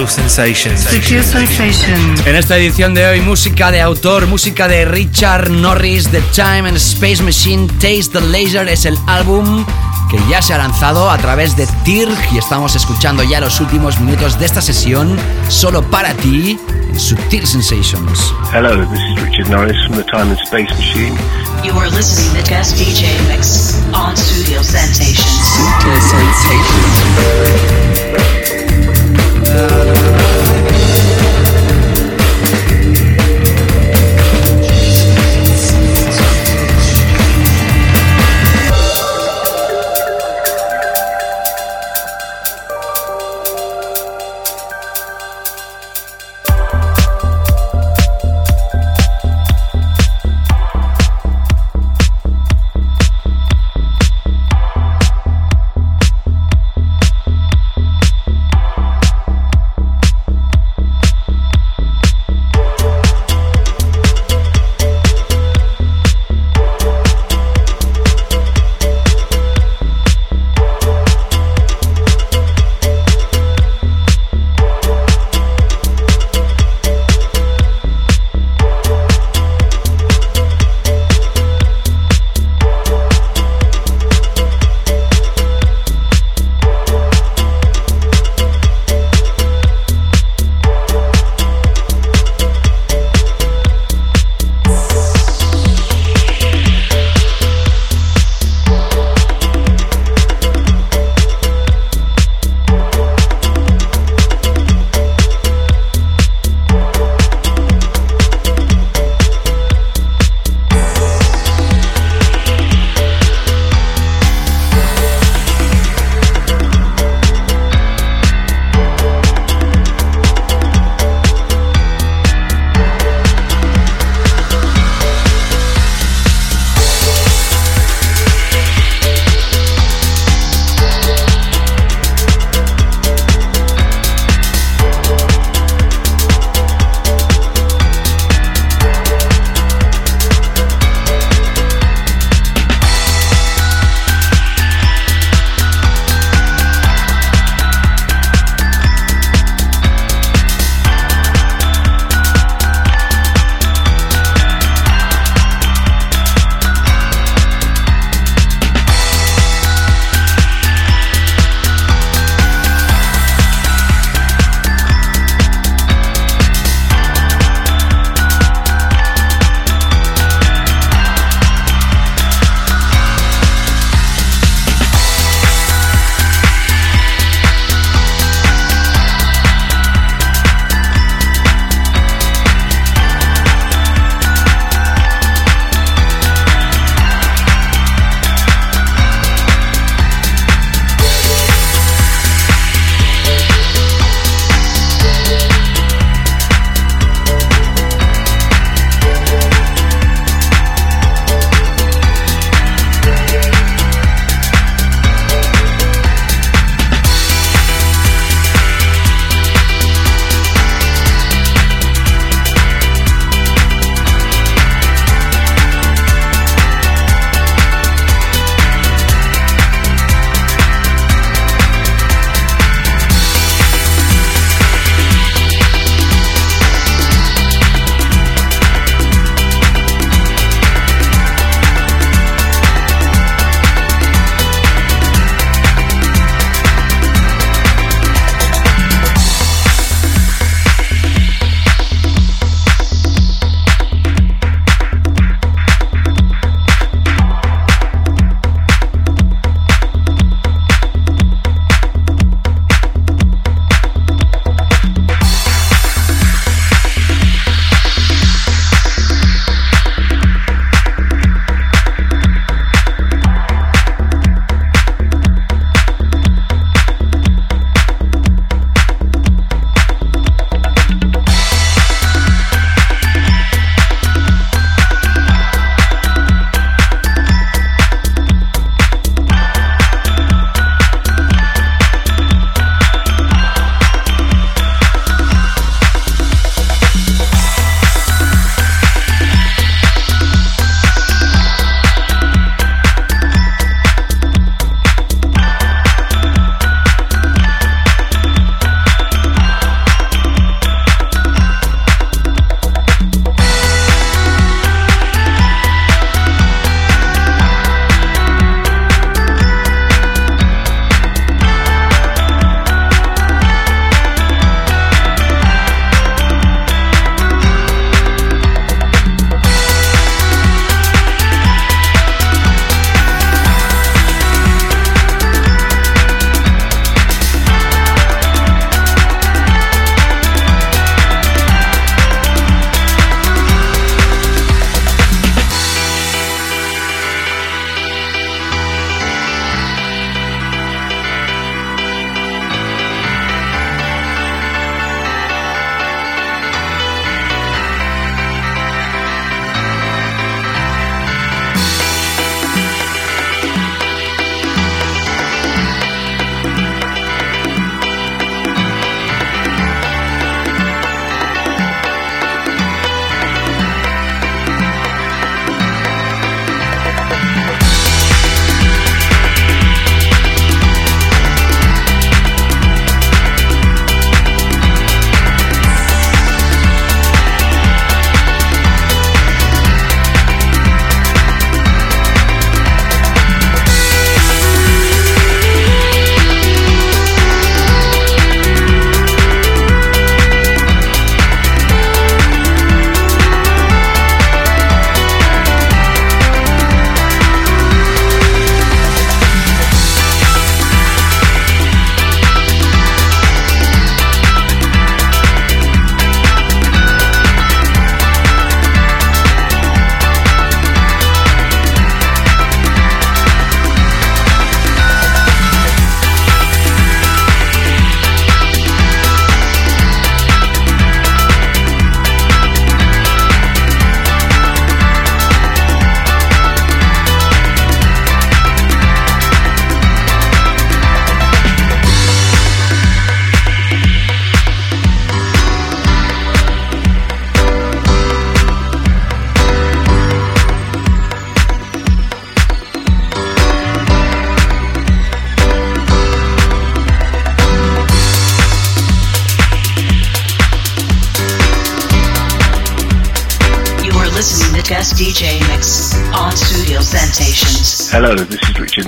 C: Sutil Sensations.
A: Sutil Sensations.
G: En esta edición de hoy, música de autor, música de Richard Norris, The Time and Space Machine, Taste the Laser es el álbum que ya se ha lanzado a través de TIRG y estamos escuchando ya los últimos minutos de esta sesión solo para ti en Sutil Sensations.
L: Hello, this is Richard Norris from the Time and Space Machine.
J: You are listening to Guest DJ Mix on Studio Sensations.
F: Sutil Sensations.
J: Guest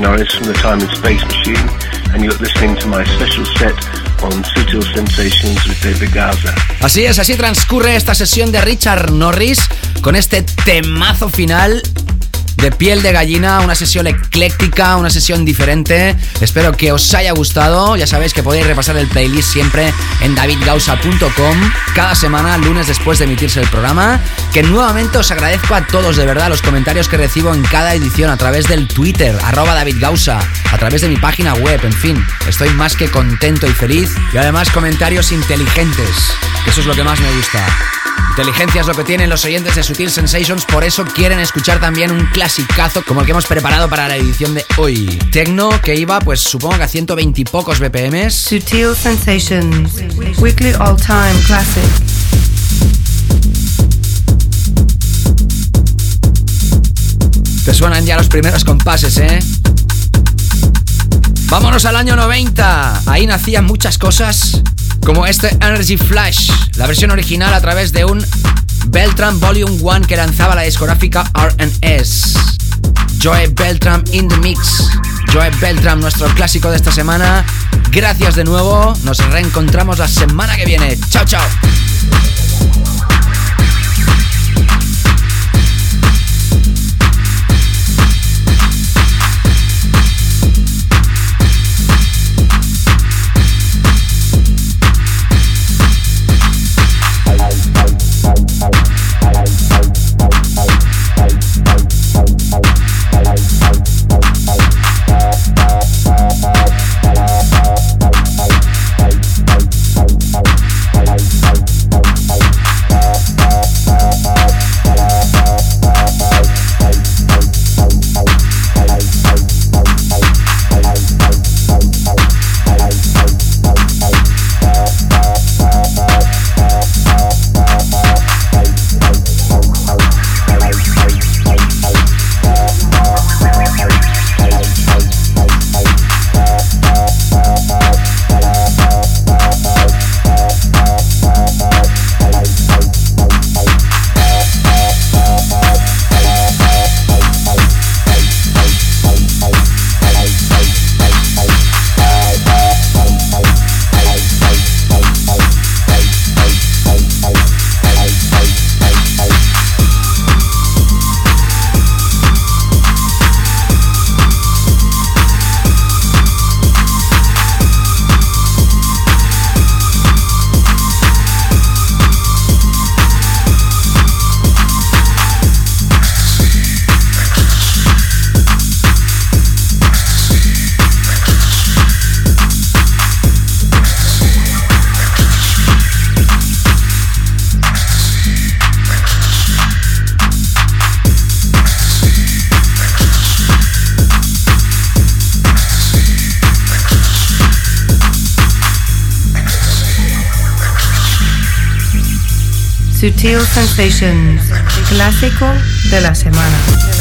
L: Norris from the Time and Space Machine, and you're listening to my special set on Sutil Sensations with David Gaza.
G: Así es, así transcurre esta sesión de Richard Norris con este temazo final de piel de gallina, una sesión ecléctica, una sesión diferente. Espero que os haya gustado. Ya sabéis que podéis repasar el playlist siempre en davidgausa.com cada semana, lunes después de emitirse el programa. Que nuevamente os agradezco a todos de verdad los comentarios que recibo en cada edición a través del Twitter, arroba davidgausa, a través de mi página web, en fin. Estoy más que contento y feliz. Y además comentarios inteligentes, que eso es lo que más me gusta. Inteligencia es lo que tienen los oyentes de Sutil Sensations, por eso quieren escuchar también un clasicazo como el que hemos preparado para la edición de hoy. Tecno que iba, pues supongo que a 120 y pocos BPMs.
A: Sutil Sensations, Weekly All Time Classic.
G: Te suenan ya los primeros compases, ¿eh? Vámonos al año 90. Ahí nacían muchas cosas, como este Energy Flash, la versión original a través de un Beltram Volume 1 que lanzaba la discográfica RS. Joe Beltram in the Mix. Joe Beltram, nuestro clásico de esta semana. Gracias de nuevo. Nos reencontramos la semana que viene. Chao, chao.
A: Sensations, clásico de la semana.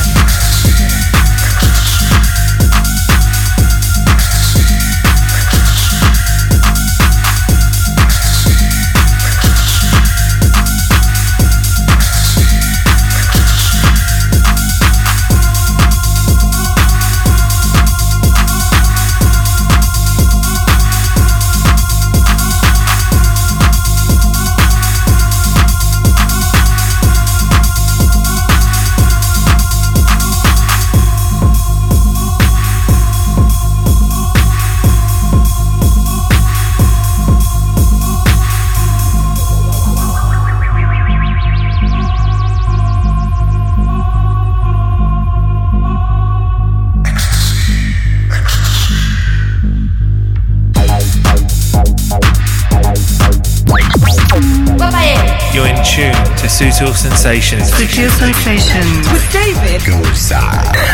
C: Sutil Sensations.
A: Sutil Sensations with David
F: Gosa.